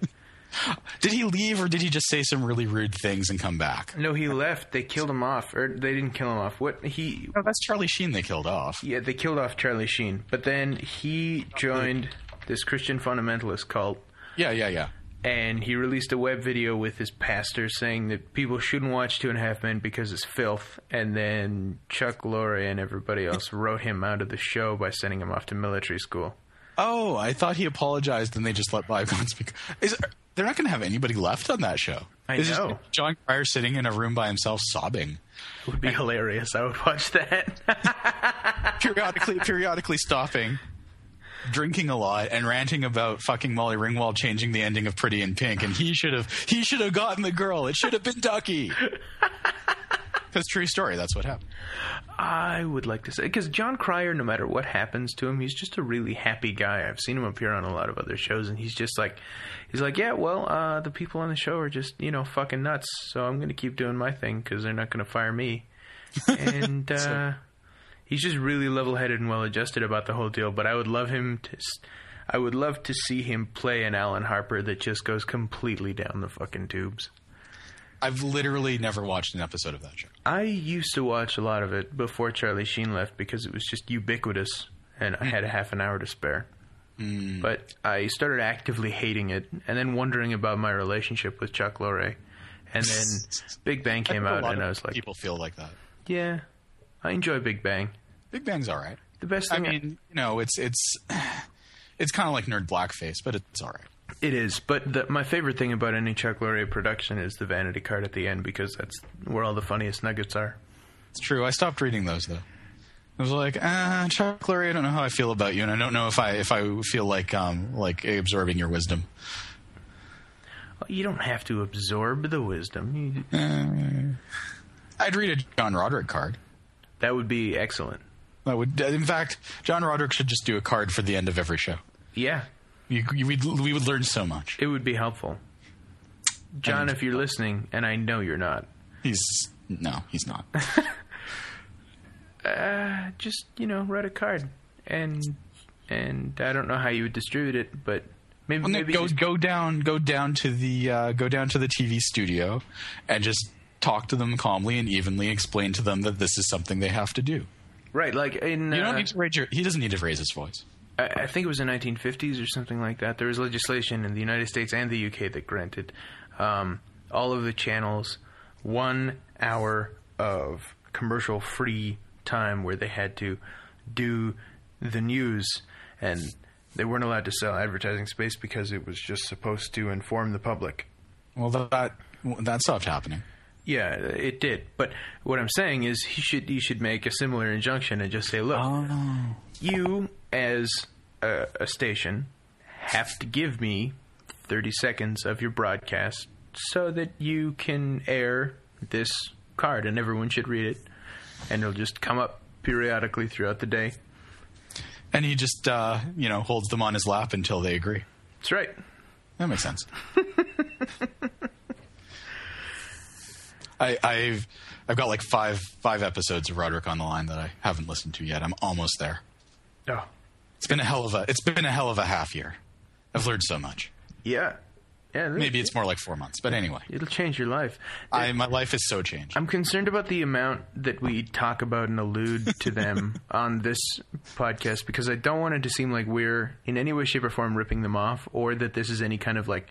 Speaker 2: Did he leave, or did he just say some really rude things and come back?
Speaker 1: no, he left. They killed him off, or they didn't kill him off. What he?
Speaker 2: No, that's Charlie Sheen. They killed off.
Speaker 1: Yeah, they killed off Charlie Sheen, but then he joined this Christian fundamentalist cult.
Speaker 2: Yeah, yeah, yeah.
Speaker 1: And he released a web video with his pastor saying that people shouldn't watch Two and a Half Men because it's filth. And then Chuck Lorre and everybody else wrote him out of the show by sending him off to military school.
Speaker 2: Oh, I thought he apologized and they just let bygones be. Is they're not going to have anybody left on that show?
Speaker 1: I know.
Speaker 2: Jon Cryer sitting in a room by himself sobbing,
Speaker 1: It would be hilarious. I would watch that.
Speaker 2: periodically, periodically stopping, drinking a lot, and ranting about fucking Molly Ringwald changing the ending of Pretty in Pink, and he should have he should have gotten the girl. It should have been Ducky. Because true story, that's what happened.
Speaker 1: I would like to say because Jon Cryer, no matter what happens to him, he's just a really happy guy. I've seen him appear on a lot of other shows, and he's just like, he's like, yeah, well, uh, the people on the show are just you know fucking nuts, so I'm going to keep doing my thing because they're not going to fire me. And uh, he's just really level-headed and well-adjusted about the whole deal. But I would love him to. s- I would love to see him play an Alan Harper that just goes completely down the fucking tubes.
Speaker 2: I've literally never watched an episode of that show.
Speaker 1: I used to watch a lot of it before Charlie Sheen left because it was just ubiquitous and I had a half an hour to spare. Hmm. But I started actively hating it and then wondering about my relationship with Chuck Lorre. And then Big Bang came out and I was like,
Speaker 2: people feel like that.
Speaker 1: yeah, I enjoy Big Bang.
Speaker 2: Big Bang's all right.
Speaker 1: The best thing I
Speaker 2: mean, you know, it's it's it's kind of like nerd blackface, but it's all right.
Speaker 1: It is, but the, my favorite thing about any Chuck Lorre production is the vanity card at the end because that's where all the funniest nuggets are.
Speaker 2: It's true. I stopped reading those though. I was like, ah, Chuck Lorre, I don't know how I feel about you, and I don't know if I if I feel like um like absorbing your wisdom.
Speaker 1: Well, you don't have to absorb the wisdom. You,
Speaker 2: I'd read a John Roderick card.
Speaker 1: That would be excellent.
Speaker 2: That would, in fact, John Roderick should just do a card for the end of every show.
Speaker 1: Yeah,
Speaker 2: You, you, we'd, we would learn so much.
Speaker 1: it would be helpful. John, if you're listening, and I know you're not,
Speaker 2: He's no, he's not.
Speaker 1: uh, just you know, write a card, and and I don't know how you would distribute it, but maybe
Speaker 2: Well,
Speaker 1: maybe
Speaker 2: go
Speaker 1: just-
Speaker 2: go down go down to the uh, go down to the TV studio and just talk to them calmly and evenly explain to them that this is something they have to do.
Speaker 1: right, like in
Speaker 2: You
Speaker 1: uh,
Speaker 2: don't need to raise your. He doesn't need to raise his voice.
Speaker 1: I, I think it was in the 1950s or something like that. There was legislation in the United States and the UK that granted um, all of the channels one hour of commercial free time where they had to do the news and they weren't allowed to sell advertising space because it was just supposed to inform the public.
Speaker 2: Well, that that stopped happening.
Speaker 1: Yeah, it did. But what I'm saying is he should he should make a similar injunction and just say, look, you as a, a station have to give me 30 seconds of your broadcast so that you can air this card and everyone should read it and it'll just come up periodically throughout the day.
Speaker 2: And he just uh, you know holds them on his lap until they agree.
Speaker 1: That's right.
Speaker 2: That makes sense. I, I've I've got like five five episodes of Roderick on the line that I haven't listened to yet. I'm almost there.
Speaker 1: Oh.
Speaker 2: It's been a hell of a it's been a hell of a half year. I've learned so much.
Speaker 1: Yeah. Yeah.
Speaker 2: Maybe it's more like four months, but anyway,
Speaker 1: it'll change your life.
Speaker 2: I my life is so changed.
Speaker 1: I'm concerned about the amount that we talk about and allude to them on this podcast because I don't want it to seem like we're in any way, shape, or form ripping them off, or that this is any kind of like,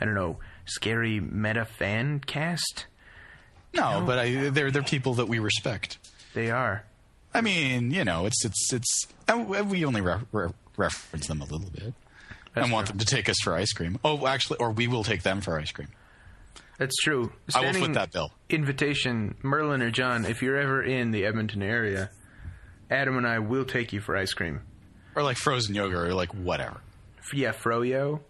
Speaker 1: I don't know, scary meta fan cast.
Speaker 2: No, but I, they're they're people that we respect.
Speaker 1: They are.
Speaker 2: I mean, you know, it's it's it's we only re- re- reference them a little bit and want them to take us for ice cream. Oh, actually, or we will take them for ice cream.
Speaker 1: That's true.
Speaker 2: I will
Speaker 1: Standing
Speaker 2: foot that bill.
Speaker 1: Invitation, Merlin or John, if you're ever in the Edmonton area, Adam and I will take you for ice cream.
Speaker 2: Or like frozen yogurt, or like whatever.
Speaker 1: Yeah, Froyo.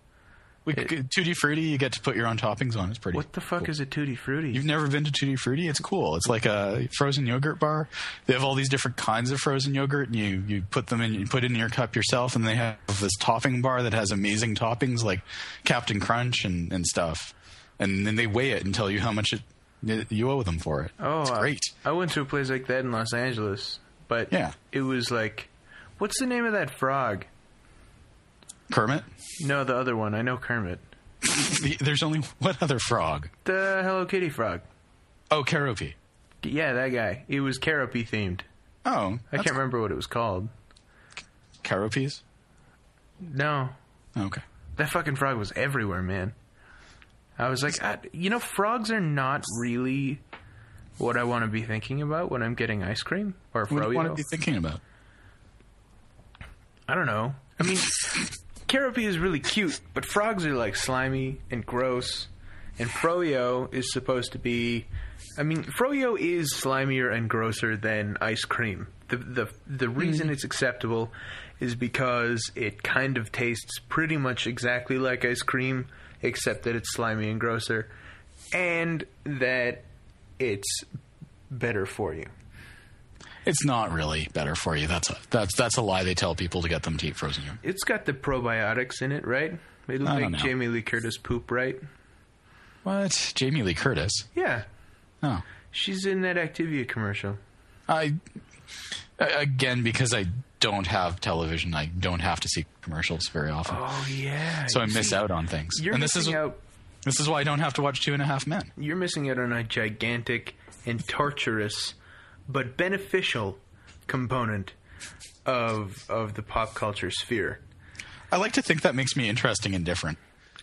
Speaker 2: We could, Tutti Frutti, you get to put your own toppings on. It's pretty.
Speaker 1: What the fuck is a Tutti Frutti?
Speaker 2: You've never been to Tutti Frutti? It's cool. It's like a frozen yogurt bar. They have all these different kinds of frozen yogurt, and you, you put them in, you put it in your cup yourself, and they have this topping bar that has amazing toppings like Captain Crunch and, and stuff. And then they weigh it and tell you how much it, you owe them for it.
Speaker 1: Oh,
Speaker 2: it's
Speaker 1: I-
Speaker 2: great.
Speaker 1: I, went to a place like that in Los Angeles, but
Speaker 2: Yeah.
Speaker 1: it was like, what's the name of that frog?
Speaker 2: Kermit?
Speaker 1: No, the other one. I know Kermit.
Speaker 2: There's only what other frog?
Speaker 1: The Hello Kitty frog.
Speaker 2: Oh, Keroppi.
Speaker 1: Yeah, that guy. It was Keroppi themed.
Speaker 2: Oh,
Speaker 1: I can't remember what it was called.
Speaker 2: Keroppies?
Speaker 1: No,
Speaker 2: Okay.
Speaker 1: that fucking frog was everywhere, man. I was like, I, you know, frogs are not really what I want to be thinking about when I'm getting ice cream or froyo.
Speaker 2: What do you want to be thinking about?
Speaker 1: I don't know. I mean, Keroppi is really cute, but frogs are like slimy and gross. And Froyo is supposed to be. I mean, Froyo is slimier and grosser than ice cream. The the the hmm. reason it's acceptable is because it kind of tastes pretty much exactly like ice cream, except that it's slimy and grosser, and that it's better for you.
Speaker 2: It's not really better for you. That's a that's that's a lie they tell people to get them to eat frozen yogurt.
Speaker 1: It's got the probiotics in it, right? It'll
Speaker 2: I don't know.
Speaker 1: Jamie Lee Curtis poop, right?
Speaker 2: What? Jamie Lee Curtis?
Speaker 1: Yeah,
Speaker 2: Oh,
Speaker 1: she's in that Activia commercial.
Speaker 2: I again because I don't have television. I don't have to see commercials very often,
Speaker 1: Oh yeah.
Speaker 2: so I miss
Speaker 1: see,
Speaker 2: out on things.
Speaker 1: You're
Speaker 2: and this
Speaker 1: missing
Speaker 2: is
Speaker 1: out.
Speaker 2: this is why I don't have to watch Two and a Half Men.
Speaker 1: You're missing out on a gigantic and torturous, but beneficial component of of the pop culture sphere.
Speaker 2: I like to think that makes me interesting and different.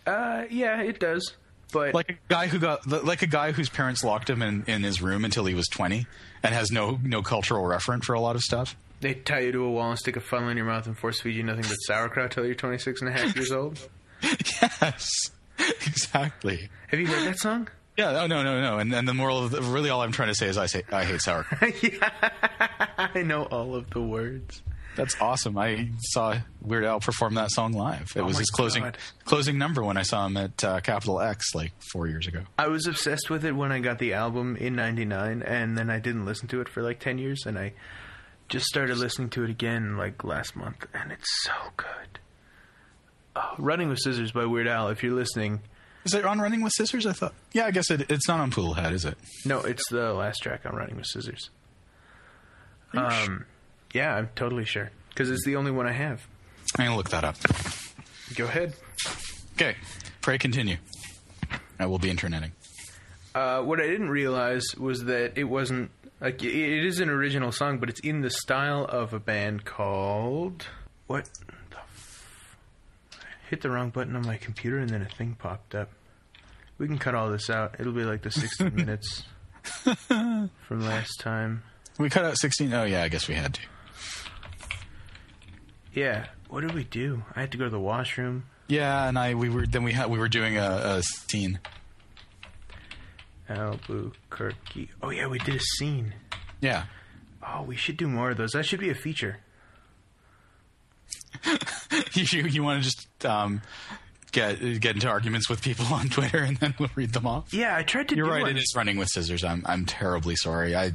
Speaker 1: Uh, yeah, it does. But
Speaker 2: Like a guy who got like a guy whose parents locked him in, in his room until he was twenty and has no no cultural reference for a lot of stuff.
Speaker 1: they tie you to a wall and stick a funnel in your mouth and force feed you nothing but sauerkraut till you're 26 and a half years old.
Speaker 2: yes, exactly.
Speaker 1: Have you heard that song?
Speaker 2: Yeah, no, no, no, no. And, and the moral of the, really all I'm trying to say is I say I hate sour.
Speaker 1: yeah, I know all of the words.
Speaker 2: That's awesome. I saw Weird Al perform that song live. It
Speaker 1: Oh
Speaker 2: was his closing
Speaker 1: God.
Speaker 2: closing number when I saw him at uh, Capital EX like four years ago.
Speaker 1: I was obsessed with it when I got the album in '99, and then I didn't listen to it for like ten years, and I just started listening to it again like last month, and it's so good. Oh, Running with Scissors by Weird Al. If you're listening,
Speaker 2: Is it on Running with Scissors? I thought. Yeah, I guess it, it's not on Poodle Hat, is it?
Speaker 1: no, it's the last track on Running with Scissors. Um, yeah, I'm totally sure because it's the only one I have.
Speaker 2: I'm gonna look that up.
Speaker 1: Go ahead.
Speaker 2: Okay, pray continue. I will be interneting.
Speaker 1: Uh, what I didn't realize was that it wasn't like it it is an original song, but it's in the style of a band called what? Hit the wrong button on my computer, and then a thing popped up. We can cut all this out. It'll be like the 16 minutes from last time.
Speaker 2: We cut out 16. Oh yeah, I guess we had to.
Speaker 1: Yeah. What did we do? I had to go to the washroom.
Speaker 2: Yeah, and I we were then we had we were doing a, a scene.
Speaker 1: Albuquerque. Oh yeah, we did a scene.
Speaker 2: Yeah.
Speaker 1: Oh, we should do more of those. That should be a feature.
Speaker 2: you you want to just um, get get into arguments with people on Twitter and then we'll read them off.
Speaker 1: Yeah, I tried to.
Speaker 2: You're
Speaker 1: do
Speaker 2: right.
Speaker 1: one.
Speaker 2: It is running with scissors. I'm I'm terribly sorry. I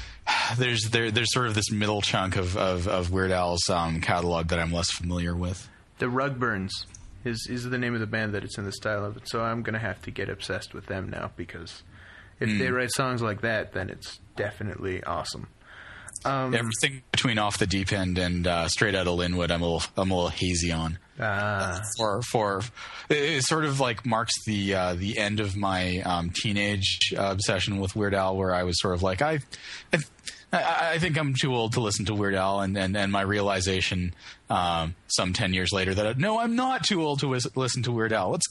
Speaker 2: there's there there's sort of this middle chunk of of, of Weird Al's um, catalog that I'm less familiar with.
Speaker 1: The Rugburns is is the name of the band that it's in the style of. So I'm gonna have to get obsessed with them now because if
Speaker 2: Hmm.
Speaker 1: they write songs like that, then it's definitely awesome. Um,
Speaker 2: Everything between Off the Deep End and uh, Straight Outta Lynwood, I'm a little I'm a little hazy on.
Speaker 1: ah,
Speaker 2: For for it, sort of like marks the uh, the end of my um, teenage uh, obsession with Weird Al, where I was sort of like I. I I think I'm too old to listen to Weird Al, and, and, and my realization um, some 10 years later that, uh, no, I'm not too old to listen to Weird Al. Let's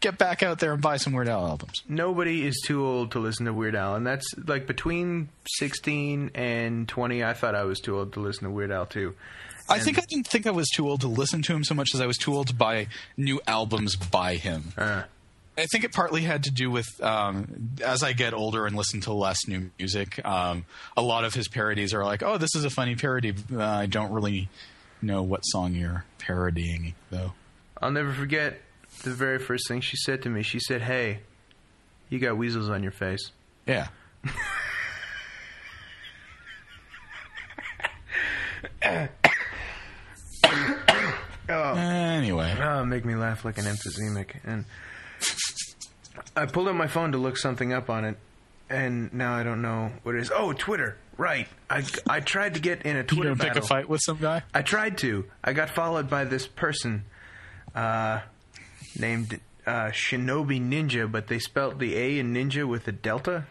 Speaker 2: get back out there and buy some Weird Al albums.
Speaker 1: nobody is too old to listen to Weird Al, and that's like between 16 and 20. I thought I was too old to listen to Weird Al too.
Speaker 2: I think I didn't think I was too old to listen to him so much as I was too old to buy new albums by him.
Speaker 1: Uh,
Speaker 2: I think it partly had to do with um, as I get older and listen to less new music. Um, a lot of his parodies are like, "Oh, this is a funny parody." Uh, I don't really know what song you're parodying, though.
Speaker 1: I'll never forget the very first thing she said to me. She said, "Hey, you got weasels on your face."
Speaker 2: Yeah, anyway,
Speaker 1: Oh, make me laugh like an emphysemic. And I pulled up my phone to look something up on it, and now I don't know what it is. Oh, Twitter. Right. I, I tried to get in a
Speaker 2: you
Speaker 1: Twitter
Speaker 2: gonna pick a fight with some guy?
Speaker 1: I tried to. I got followed by this person uh, named uh, Shinobi Ninja, but they spelt the A in ninja with a delta.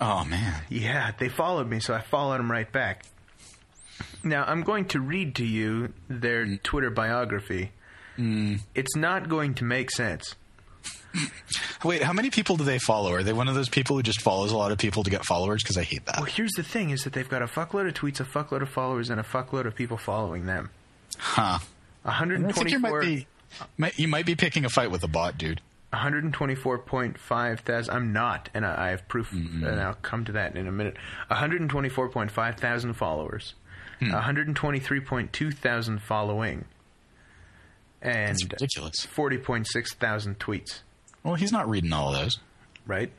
Speaker 2: Oh man,
Speaker 1: Yeah, they followed me, so I followed them right back. Now, I'm going to read to you their Twitter biography. It's not going to make sense.
Speaker 2: wait, how many people do they follow? Are they one of those people who just follows a lot of people to get followers? Because I hate that.
Speaker 1: Well, here's the thing: is that they've got a fuckload of tweets, a fuckload of followers, and a fuckload of people following them.
Speaker 2: Huh? I think you
Speaker 1: 124,
Speaker 2: might be. might- You might be picking a fight with a bot, dude.
Speaker 1: 124.5 thousand. I'm not, and I, I have proof, and I'll come to that in a minute. 124.5 thousand followers, hmm. 123.2 thousand following, and
Speaker 2: It's ridiculous.
Speaker 1: 40.6 thousand tweets.
Speaker 2: Well, he's not reading all of those.
Speaker 1: Right?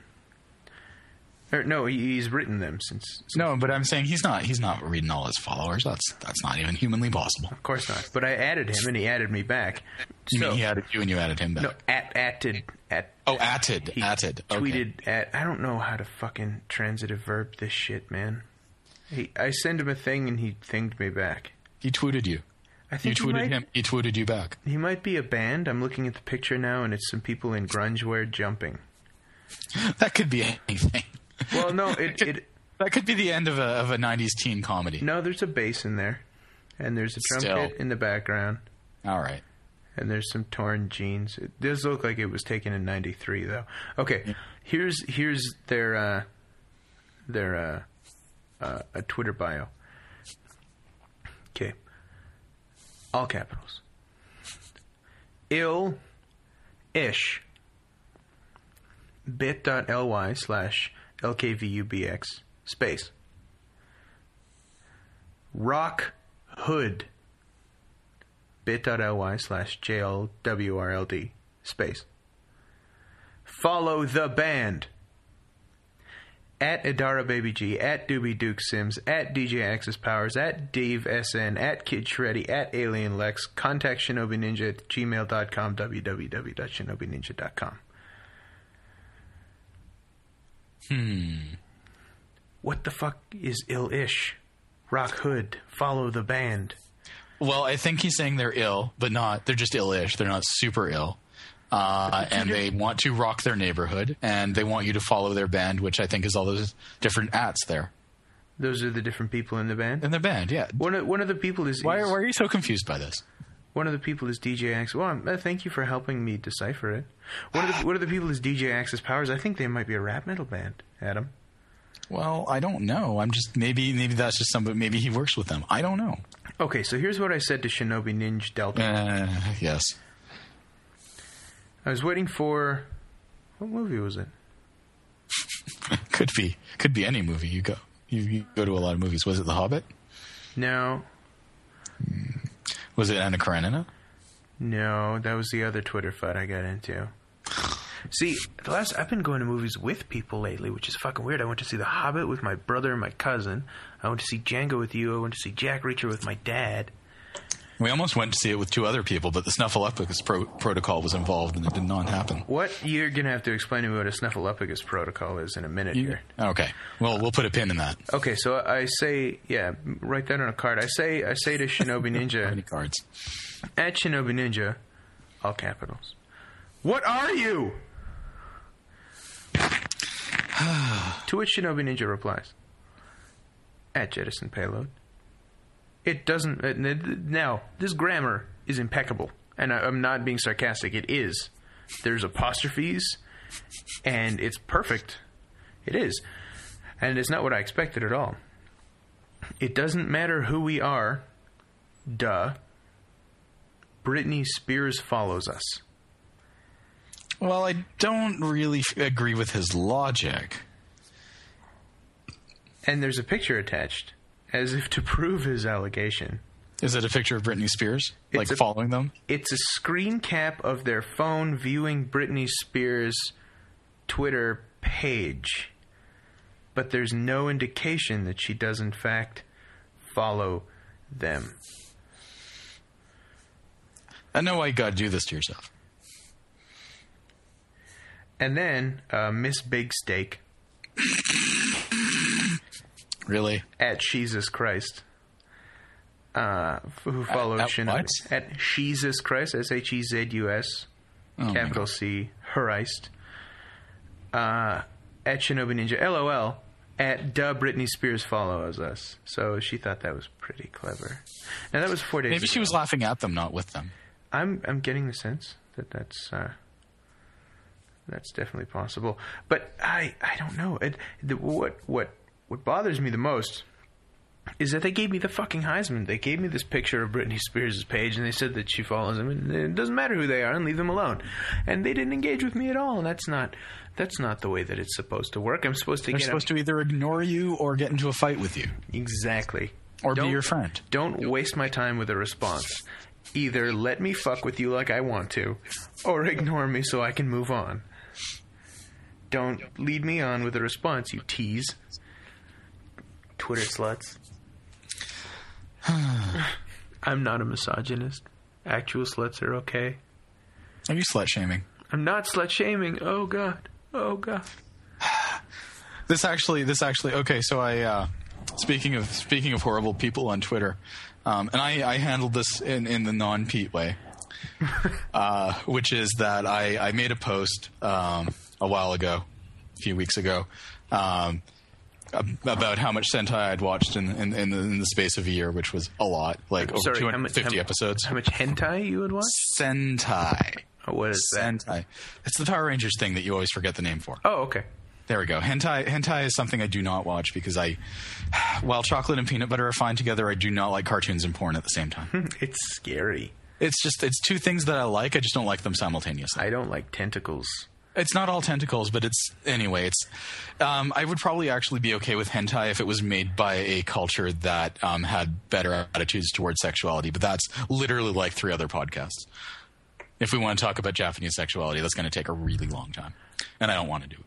Speaker 1: Or, no, he, he's written them since. since-
Speaker 2: No, but I'm saying he's not. He's not reading all his followers. That's that's not even humanly possible.
Speaker 1: Of course not. But I added him, and he added me back.
Speaker 2: You
Speaker 1: So-
Speaker 2: mean he added you and you added him back?
Speaker 1: No, at atted at.
Speaker 2: Oh, atted,
Speaker 1: he
Speaker 2: atted. Okay.
Speaker 1: Tweeted at. I don't know how to fucking transitive verb this shit, man. He, I send him a thing and he thinged me back.
Speaker 2: He tweeted you.
Speaker 1: I
Speaker 2: You
Speaker 1: think he
Speaker 2: tweeted
Speaker 1: might,
Speaker 2: him. He tweeted you back.
Speaker 1: He might be a band. I'm looking at the picture now, and it's some people in grunge wear jumping.
Speaker 2: That could be anything.
Speaker 1: Well, no, it, it
Speaker 2: That could be the end of a of a '90s teen comedy.
Speaker 1: no. There's a bass in there, and there's a drum
Speaker 2: Still.
Speaker 1: kit in the background,
Speaker 2: All right.
Speaker 1: and there's some torn jeans. It does look like it was taken in '93, though. Okay, here's here's their uh, their uh, uh, a Twitter bio. Okay, all capitals. ill ish bit.ly slash lkvubx space rock hood bit.ly slash jlwrld space follow the band at Adara Baby G, at Doobie Duke Sims, at DJ Access Powers, at Dave SN, at Kid Shreddy, at Alien Lex. Contact Shinobi Ninja at gmail.com, www.shinobininja.com. Hmm. What the fuck is ill ish? Rock Hood, follow the band.
Speaker 2: Well, I think he's saying they're ill, but not. They're just ill-ish. They're not super ill. Uh, and they want to rock their neighborhood, and they want you to follow their band, which I think is all those different ats there
Speaker 1: Those are the different people in the band.
Speaker 2: in their band. Yeah.
Speaker 1: One of, one of the people is
Speaker 2: Why,
Speaker 1: is-
Speaker 2: why are you so confused by this?
Speaker 1: One of the people is DJ Access. Well, uh, thank you for helping me decipher it. One of the one of the people is DJ Access Powers. I think they might be a rap metal band. Adam.
Speaker 2: Well, I don't know. I'm just maybe maybe that's just somebody. Maybe he works with them. I don't know.
Speaker 1: Okay, so here's what I said to Shinobi Ninja Delta.
Speaker 2: Uh, yes.
Speaker 1: I was waiting for what movie was it?
Speaker 2: could be could be any movie you go. You, you go to a lot of movies. Was it The Hobbit?
Speaker 1: No,
Speaker 2: Was it Anna Karenina?
Speaker 1: no, that was the other Twitter fight I got into. See, the last I've been going to movies with people lately, which is fucking weird. I went to see The Hobbit with my brother and my cousin. I went to see Django with you. I went to see Jack Reacher with my dad.
Speaker 2: We almost went to see it with two other people, but the Snuffleupagus pro- protocol was involved, and it did not happen.
Speaker 1: What you're gonna have to explain to me what a Snuffleupagus protocol is in a minute here.
Speaker 2: Okay. Well, we'll put a pin in that.
Speaker 1: Okay, so I say, yeah, write that on a card. I say, I say to Shinobi Ninja.
Speaker 2: Any cards?
Speaker 1: at Shinobi Ninja, all capitals. What are you? to which Shinobi Ninja replies, at Jettison Payload. It doesn't. Uh, n- now, this grammar is impeccable, and I, I'm not being sarcastic. It is. There's apostrophes, and it's perfect. It is, and it's not what I expected at all. It doesn't matter who we are. Duh. Britney Spears follows us.
Speaker 2: Well, I don't really f- agree with his logic.
Speaker 1: And there's a picture attached, as if to prove his allegation.
Speaker 2: Is it a picture of Britney Spears,
Speaker 1: It's
Speaker 2: like
Speaker 1: a-
Speaker 2: following them?
Speaker 1: It's a screen cap of their phone viewing Britney Spears' Twitter page. But there's no indication that she does, in fact, follow them.
Speaker 2: I know why you got to do this to yourself.
Speaker 1: And then uh, Miss Big Steak
Speaker 2: Really?
Speaker 1: at Jesus Christ, uh, who follows
Speaker 2: at
Speaker 1: Shinobi.
Speaker 2: what?
Speaker 1: At Jesus Christ, S H E Z U S,
Speaker 2: Oh,
Speaker 1: capital C, Christ. Uh, at Shinobi Ninja, LOL. At Duh Britney Spears follows us. So she thought that was pretty clever. Now that was four days.
Speaker 2: Maybe she was laughing at them, not with them.
Speaker 1: I'm I'm getting the sense that that's uh, that's definitely possible. But I I don't know. It, the, what what what bothers me the most is that they gave me the fucking Heisman. They gave me this picture of Britney Spears' page, and they said that she follows them, and it doesn't matter who they are, and leave them alone. And they didn't engage with me at all, and that's not that's not the way that it's supposed to work. I'm supposed to
Speaker 2: They're
Speaker 1: get
Speaker 2: supposed to either ignore you or get into a fight with you.
Speaker 1: exactly
Speaker 2: Or be
Speaker 1: Don't-
Speaker 2: your friend.
Speaker 1: Don't waste my time with a response. Either let me fuck with you like I want to, or ignore me so I can move on. Don't lead me on with a response, you tease. Twitter sluts. I'm not a misogynist. Actual sluts are okay.
Speaker 2: Are you slut shaming?
Speaker 1: I'm not slut shaming. Oh god. Oh god.
Speaker 2: This actually, this actually. Okay, so I. Uh, speaking of speaking of horrible people on Twitter, um, and I, I handled this in in the non Pete way, uh, which is that I I made a post um, a while ago, a few weeks ago. Um, ab- about how much Sentai I'd watched in in, in, the, in the space of a year, which was a lot, like over
Speaker 1: how much-
Speaker 2: 250 episodes.
Speaker 1: How much hentai you would watch?
Speaker 2: Sentai.
Speaker 1: Oh, what is that?
Speaker 2: Sentai. It's the Power Rangers thing that you always forget the name for.
Speaker 1: Oh, okay.
Speaker 2: There we go. Hentai hentai is something I do not watch because I while chocolate and peanut butter are fine together, I do not like cartoons and porn at the same time.
Speaker 1: It's scary.
Speaker 2: It's just it's two things that I like. I just don't like them simultaneously.
Speaker 1: I don't like tentacles.
Speaker 2: It's not all tentacles, but it's anyway. It's um, I would probably actually be okay with hentai if it was made by a culture that um, had better attitudes towards sexuality. But that's literally like three other podcasts. If we want to talk about Japanese sexuality, that's going to take a really long time, and I don't want to do it.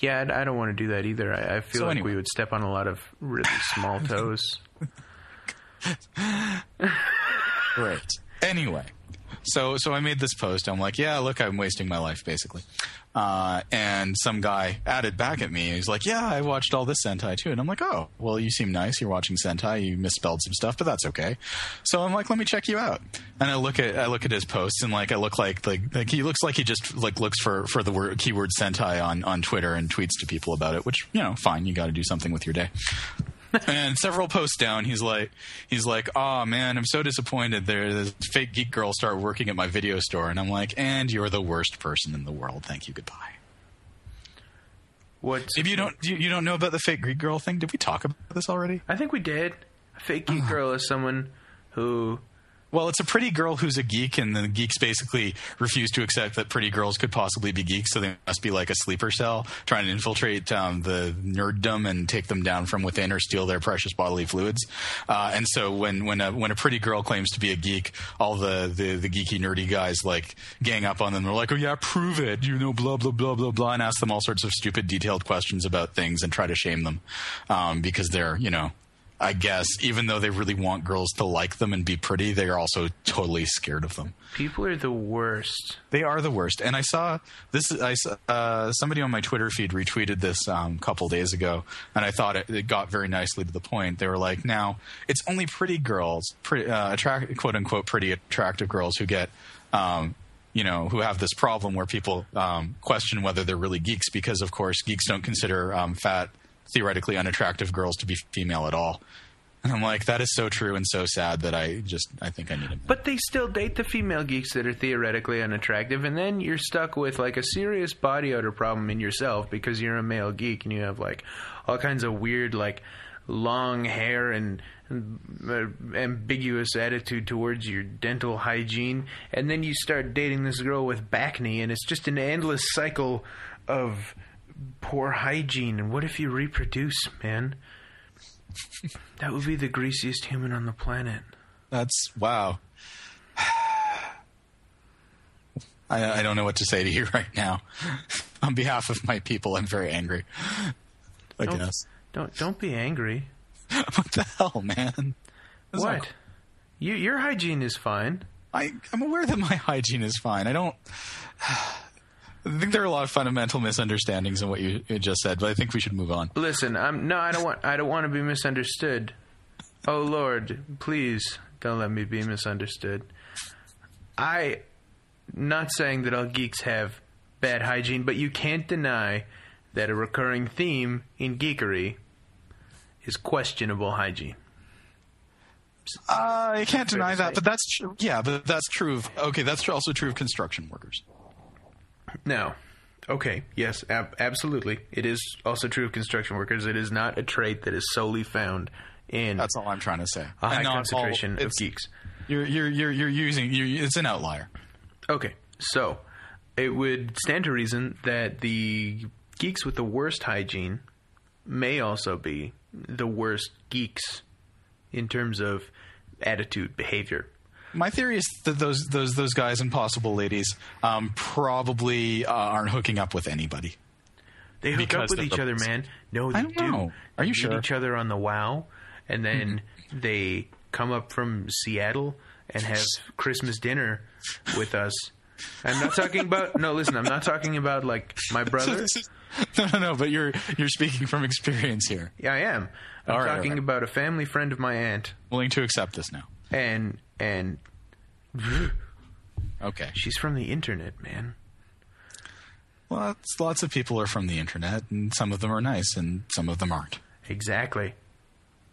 Speaker 1: Yeah, I I don't want to do that either. I, I feel
Speaker 2: So
Speaker 1: like
Speaker 2: anyway.
Speaker 1: we would step on a lot of really small toes.
Speaker 2: Right. Anyway, so so I made this post. I'm like, yeah, look, I'm wasting my life basically. Uh, and some guy added back at me. He's like, yeah, I watched all this Sentai too. And I'm like, oh, well, you seem nice. You're watching Sentai. You misspelled some stuff, but that's okay. So I'm like, let me check you out. And I look at I look at his posts and like I look like like, like he looks like he just like looks for for the word keyword Sentai on on Twitter and tweets to people about it. Which you know, fine. You got to do something with your day and several posts down, he's like, he's like, oh man, I'm so disappointed. There, this fake geek girl started working at my video store, and I'm like, and you're the worst person in the world. Thank you, goodbye.
Speaker 1: What?
Speaker 2: If you don't, you, you don't know about the fake geek girl thing? Did we talk about this already?
Speaker 1: I think we did. A fake geek uh-huh. girl is someone who
Speaker 2: Well, it's a pretty girl who's a geek, and the geeks basically refuse to accept that pretty girls could possibly be geeks, so they must be like a sleeper cell trying to infiltrate um, the nerddom and take them down from within or steal their precious bodily fluids. Uh, and so when when a, when a pretty girl claims to be a geek, all the, the, the geeky nerdy guys like gang up on them. They're like, "Oh yeah, prove it," you know, blah blah blah blah blah, and ask them all sorts of stupid, detailed questions about things and try to shame them um, because they're you know I guess, even though they really want girls to like them and be pretty, they are also totally scared of them.
Speaker 1: people are the worst.
Speaker 2: They are the worst. And I saw this. I saw, uh, somebody on my Twitter feed retweeted this um, a couple days ago, and I thought it, it got very nicely to the point. They were like, "Now it's only pretty girls, pretty, uh, attract, quote unquote, pretty attractive girls who get." Um, you know, who have this problem where people um, question whether they're really geeks because, of course, geeks don't consider um, fat, theoretically unattractive girls to be female at all. And I'm like, that is so true and so sad that I just, I think I need a
Speaker 1: But they still date the female geeks that are theoretically unattractive, and then you're stuck with like a serious body odor problem in yourself because you're a male geek and you have like all kinds of weird like long hair and uh, ambiguous attitude towards your dental hygiene, and then you start dating this girl with bacne, and it's just an endless cycle of poor hygiene. And what if you reproduce, man? that would be the greasiest human on the planet.
Speaker 2: That's wow. I, I don't know what to say to you right now. On behalf of my people, I'm very angry. I
Speaker 1: Don't-
Speaker 2: guess.
Speaker 1: Don't don't be angry.
Speaker 2: What the hell, man? That's
Speaker 1: what?
Speaker 2: not-
Speaker 1: You, your hygiene is fine.
Speaker 2: I, I'm aware that my hygiene is fine. I don't. I think there are a lot of fundamental misunderstandings in what you, just said, but I think we should move on.
Speaker 1: Listen, I'm no, I don't want I don't want to be misunderstood. Oh Lord, please don't let me be misunderstood. I not saying that all geeks have bad hygiene, but you can't deny that a recurring theme in geekery is questionable hygiene.
Speaker 2: Uh, I can't deny that, but that's true. Yeah, but that's true of. Okay, that's also true of construction workers.
Speaker 1: Now, okay, yes, ab- absolutely. It is also true of construction workers. It is not a trait that is solely found in
Speaker 2: That's all I'm trying to say.
Speaker 1: a high
Speaker 2: And not all-
Speaker 1: concentration of geeks.
Speaker 2: You're you're you're you're using. You're, it's an outlier.
Speaker 1: Okay, so it would stand to reason that the geeks with the worst hygiene may also be the worst geeks in terms of attitude, behavior.
Speaker 2: My theory is that those those those guys and possible ladies um, probably uh, aren't hooking up with anybody.
Speaker 1: They hook
Speaker 2: Because
Speaker 1: up with each other, man. No, they
Speaker 2: I don't
Speaker 1: do.
Speaker 2: know. Are you
Speaker 1: They
Speaker 2: sure?
Speaker 1: Each other on the WoW, and then they come up from Seattle and have Christmas dinner with us. I'm not talking about. No, listen. I'm not talking about like my brother.
Speaker 2: No, no, no. But you're you're speaking from experience here.
Speaker 1: Yeah, I am. I'm
Speaker 2: right,
Speaker 1: talking
Speaker 2: right.
Speaker 1: about a family friend of my aunt,
Speaker 2: Willing to accept this now.
Speaker 1: and and
Speaker 2: Okay.
Speaker 1: she's from the internet, man.
Speaker 2: Well, lots of people are from the internet, and some of them are nice, and some of them aren't.
Speaker 1: Exactly.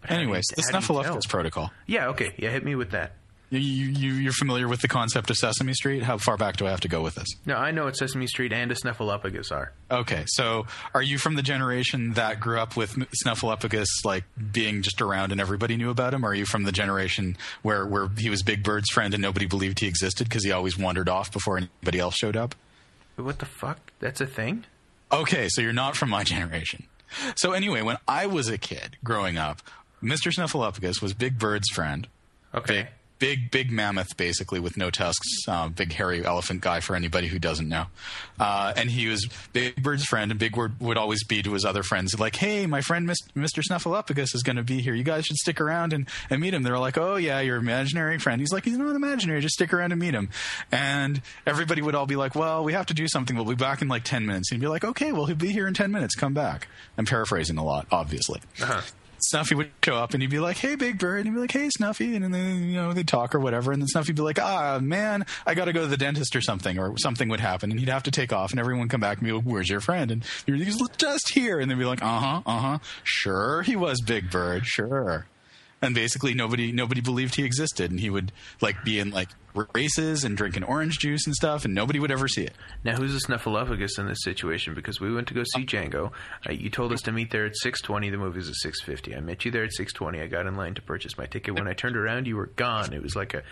Speaker 1: But
Speaker 2: Anyways, the? Snuffleupagus protocol.
Speaker 1: Yeah. Okay. Yeah. Hit me with that.
Speaker 2: You, you, you're familiar with the concept of Sesame Street? How far back do I have to go with this?
Speaker 1: No, I know what Sesame Street and a Snuffleupagus are.
Speaker 2: Okay, so are you from the generation that grew up with Snuffleupagus like being just around and everybody knew about him? Or are you from the generation where, where he was Big Bird's friend and nobody believed he existed because he always wandered off before anybody else showed up?
Speaker 1: What the fuck? That's a thing?
Speaker 2: Okay, so you're not from my generation. So anyway, when I was a kid growing up, Mr. Snuffleupagus was Big Bird's friend.
Speaker 1: Okay.
Speaker 2: Big, big big mammoth, basically, with no tusks. Uh, big, hairy elephant guy for anybody who doesn't know. Uh, and he was Big Bird's friend, and Big Bird would always be to his other friends, like, hey, my friend Mr. Snuffleupagus is going to be here. You guys should stick around and, and meet him. They're like, oh, yeah, your imaginary friend. He's like, he's not imaginary. Just stick around and meet him. And everybody would all be like, well, we have to do something. We'll be back in like 10 minutes. And he'd be like, okay, well, he'll be here in 10 minutes. Come back. I'm paraphrasing a lot, obviously.
Speaker 1: Uh-huh.
Speaker 2: Snuffy would show up and he'd be like, "Hey, Big Bird," and he'd be like, "Hey, Snuffy," and then you know they'd talk or whatever, and then Snuffy'd be like, "Ah, man, I got to go to the dentist or something," or something would happen, and he'd have to take off, and everyone would come back and be like, "Where's your friend?" And he's just here, and they'd be like, "Uh huh, uh huh, sure, he was Big Bird, sure." And basically nobody nobody believed he existed and he would like be in like races and drinking orange juice and stuff and nobody would ever see it
Speaker 1: Now, who's the Snuffleupagus in this situation? Because we went to go see Django. Uh, you told us to meet there at 6.20. The movie's at 6.50. I met you there at 6.20. I got in line to purchase my ticket. When I turned around, you were gone. It was like a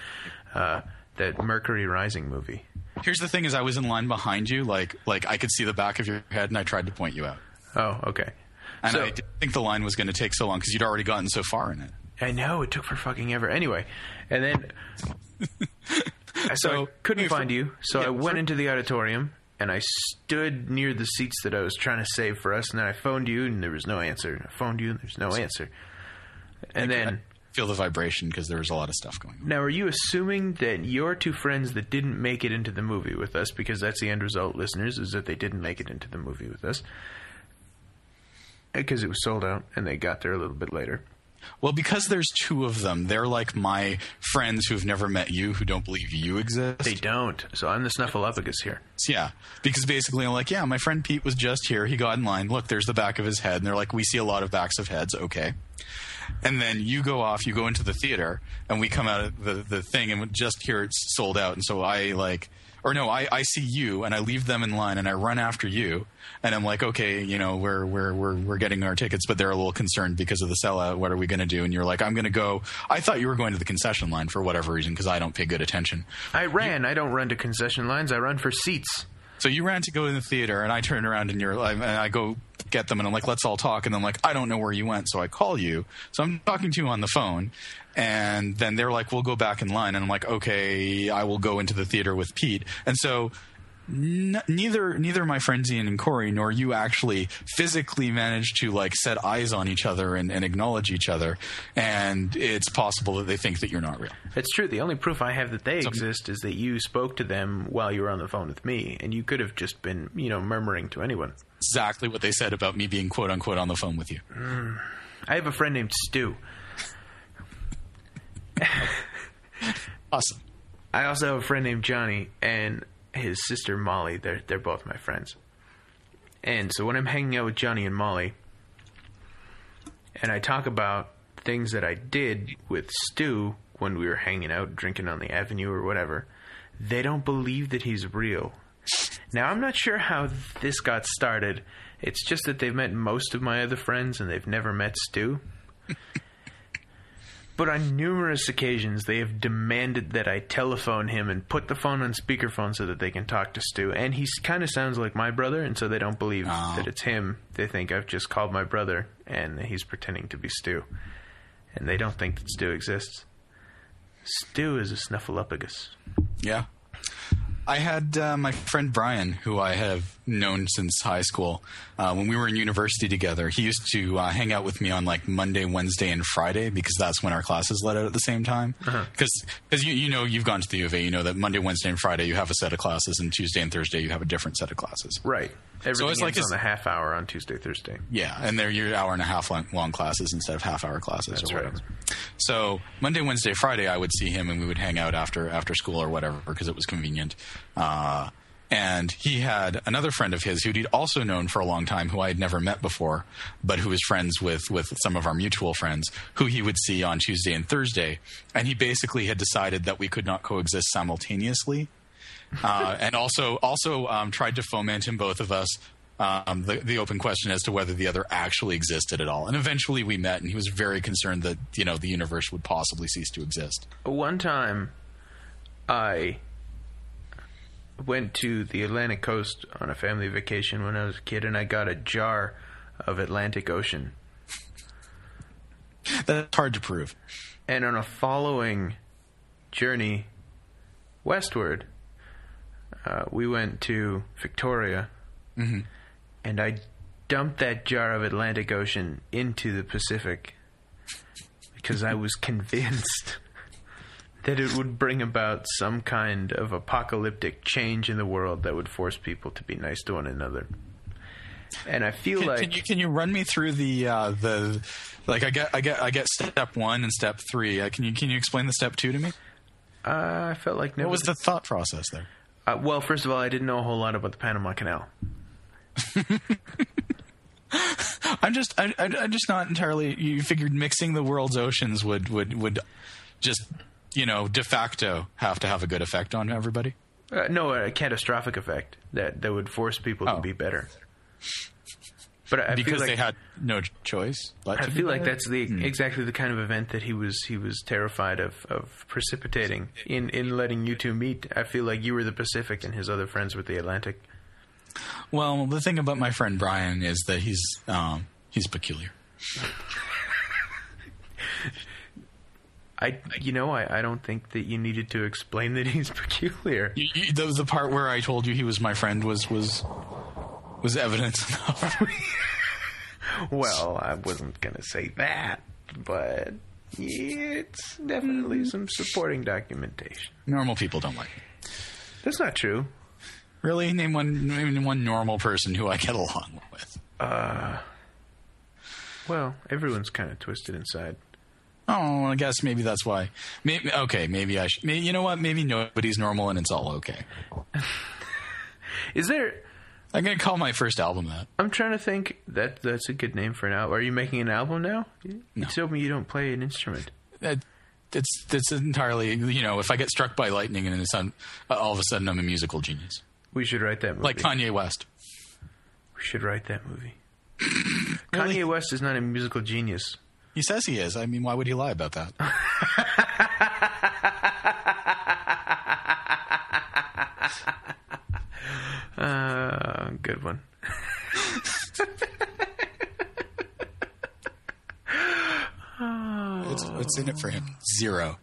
Speaker 1: uh, that Mercury Rising movie.
Speaker 2: here's the thing is i was in line behind you like like i could see the back of your head and i tried to point you out
Speaker 1: Oh, okay.
Speaker 2: and
Speaker 1: So-
Speaker 2: i didn't think the line was going to take so long because you'd already gotten so far in it
Speaker 1: I know it took for fucking ever. Anyway, and then so,
Speaker 2: So,
Speaker 1: I couldn't find you, so
Speaker 2: yeah,
Speaker 1: I went
Speaker 2: for-
Speaker 1: into the auditorium and I stood near the seats that I was trying to save for us, and then I phoned you and there was no answer. I phoned you and there's no answer. And then
Speaker 2: I feel the vibration because there was a lot of stuff going on
Speaker 1: now, are you assuming that your two friends that didn't make it into the movie with us, because that's the end result, listeners, is that they didn't make it into the movie with us because it was sold out and they got there a little bit later.
Speaker 2: Well because there's two of them they're like my friends who've never met you who don't believe you exist
Speaker 1: They don't. So I'm the Snuffleupagus here.
Speaker 2: Yeah, because basically I'm like, yeah, my friend Pete was just here. He got in line. Look, there's the back of his head, and they're like, we see a lot of backs of heads. Okay, and then you go off, you go into the theater, and we come out of the the thing, and just here it's sold out. And so I like, or no, I I see you, and I leave them in line, and I run after you, and I'm like, okay, you know, we're we're we're we're getting our tickets, but they're a little concerned because of the sellout. What are we going to do? And you're like, I'm going to go. I thought you were going to the concession line for whatever reason because I don't pay good attention.
Speaker 1: I ran. I don't run to concession lines. I run for seats.
Speaker 2: So you ran to go in the theater, and I turn around and you're, and I go get them, and I'm like, let's all talk. And I'm like, I don't know where you went, so I call you. So I'm talking to you on the phone, and then they're like, we'll go back in line, and I'm like, okay, I will go into the theater with Pete. And so n- neither neither my friends Ian and Corey nor you actually physically managed to like set eyes on each other and, and acknowledge each other, and it's possible that they think that you're not real.
Speaker 1: It's true. The only proof I have that they exist is that you spoke to them while you were on the phone with me, and you could have just been, you know, murmuring to anyone.
Speaker 2: Exactly what they said about me being quote unquote on the phone with you. Mm.
Speaker 1: I have a friend named Stu.
Speaker 2: Awesome.
Speaker 1: I also have a friend named Johnny and his sister Molly. They're they're both my friends. And so when I'm hanging out with Johnny and Molly, and I talk about things that I did with Stu when we were hanging out, drinking on the avenue or whatever, they don't believe that he's real. Now I'm not sure how this got started. It's just that they've met most of my other friends and they've never met Stu. But on numerous occasions, they have demanded that I telephone him and put the phone on speakerphone so that they can talk to Stu. And he kind of sounds like my brother, and so they don't believe
Speaker 2: Oh.
Speaker 1: that it's him. They think I've just called my brother, and he's pretending to be Stu. And they don't think that Stu exists. Stu is a snuffleupagus.
Speaker 2: Yeah. I had uh, my friend Brian, who I have known since high school. Uh, when we were in university together, he used to uh, hang out with me on like Monday, Wednesday, and Friday because that's when our classes let out at the same time. Because you, you know you've gone to the U of A, you know that Monday, Wednesday, and Friday you have a set of classes, and Tuesday and Thursday you have a different set of classes.
Speaker 1: Right. Everything
Speaker 2: it's like
Speaker 1: on the half hour on Tuesday, Thursday.
Speaker 2: Yeah, and they're your hour and a half long, long classes instead of half hour classes
Speaker 1: That's
Speaker 2: or
Speaker 1: right.
Speaker 2: So Monday, Wednesday, Friday, I would see him, and we would hang out after after school or whatever because it was convenient. Uh, And he had another friend of his who he'd also known for a long time, who I had never met before, but who was friends with with some of our mutual friends, who he would see on Tuesday and Thursday. And he basically had decided that we could not coexist simultaneously, uh, and also also um, tried to foment in both of us um, the, the open question as to whether the other actually existed at all. And eventually we met, and he was very concerned that you know the universe would possibly cease to exist.
Speaker 1: One time, I went to the Atlantic coast on a family vacation when I was a kid, and I got a jar of Atlantic Ocean.
Speaker 2: That's hard to prove.
Speaker 1: And on a following journey westward, uh, we went to Victoria, and I dumped that jar of Atlantic Ocean into the Pacific because I was convinced that it would bring about some kind of apocalyptic change in the world that would force people to be nice to one another. And I feel
Speaker 2: Can,
Speaker 1: like
Speaker 2: can you can you run me through the uh, the like I get I get I get step one and step three. Uh, can you can you explain the step two to me?
Speaker 1: uh, I felt like never
Speaker 2: What was the thought process there?
Speaker 1: Uh, well, first of all, I didn't know a whole lot about the Panama Canal.
Speaker 2: I'm just I, I, I'm just not entirely. You figured mixing the world's oceans would would would just you know de facto have to have a good effect on everybody.
Speaker 1: Uh, no, a catastrophic effect that that would force people
Speaker 2: Oh.
Speaker 1: to be better. But I
Speaker 2: because
Speaker 1: like,
Speaker 2: they had no choice.
Speaker 1: I feel like
Speaker 2: better.
Speaker 1: that's the exactly the kind of event that he was he was terrified of of precipitating in in letting you two meet. I feel like you were the Pacific and his other friends were the Atlantic.
Speaker 2: Well, the thing about my friend Brian is that he's um, he's peculiar.
Speaker 1: I you know I, I don't think that you needed to explain that he's peculiar.
Speaker 2: You, you, the, the part where I told you he was my friend was was was evidence enough.
Speaker 1: Well, I wasn't gonna say that, but it's definitely some supporting documentation.
Speaker 2: Normal people don't like me.
Speaker 1: That's not true.
Speaker 2: Really, name one name one normal person who I get along with.
Speaker 1: Uh Well, everyone's kind of twisted inside.
Speaker 2: Oh, I guess maybe that's why. Maybe okay, maybe I should. Maybe, you know what? Maybe nobody's normal and it's all okay.
Speaker 1: Is there?
Speaker 2: I'm gonna call my first album that.
Speaker 1: I'm trying to think. That that's a good name for an album. Are you making an album now? You
Speaker 2: No.
Speaker 1: told me you don't play an instrument.
Speaker 2: That- It's that's entirely you know. If I get struck by lightning and it's on, uh, all of a sudden I'm a musical genius,
Speaker 1: We should write that movie.
Speaker 2: like Kanye West.
Speaker 1: we should write that movie.
Speaker 2: Really?
Speaker 1: Kanye West is not a musical genius.
Speaker 2: He says he is. I mean, why would he lie about that?
Speaker 1: Uh, good one.
Speaker 2: What's, what's in it for him? Zero.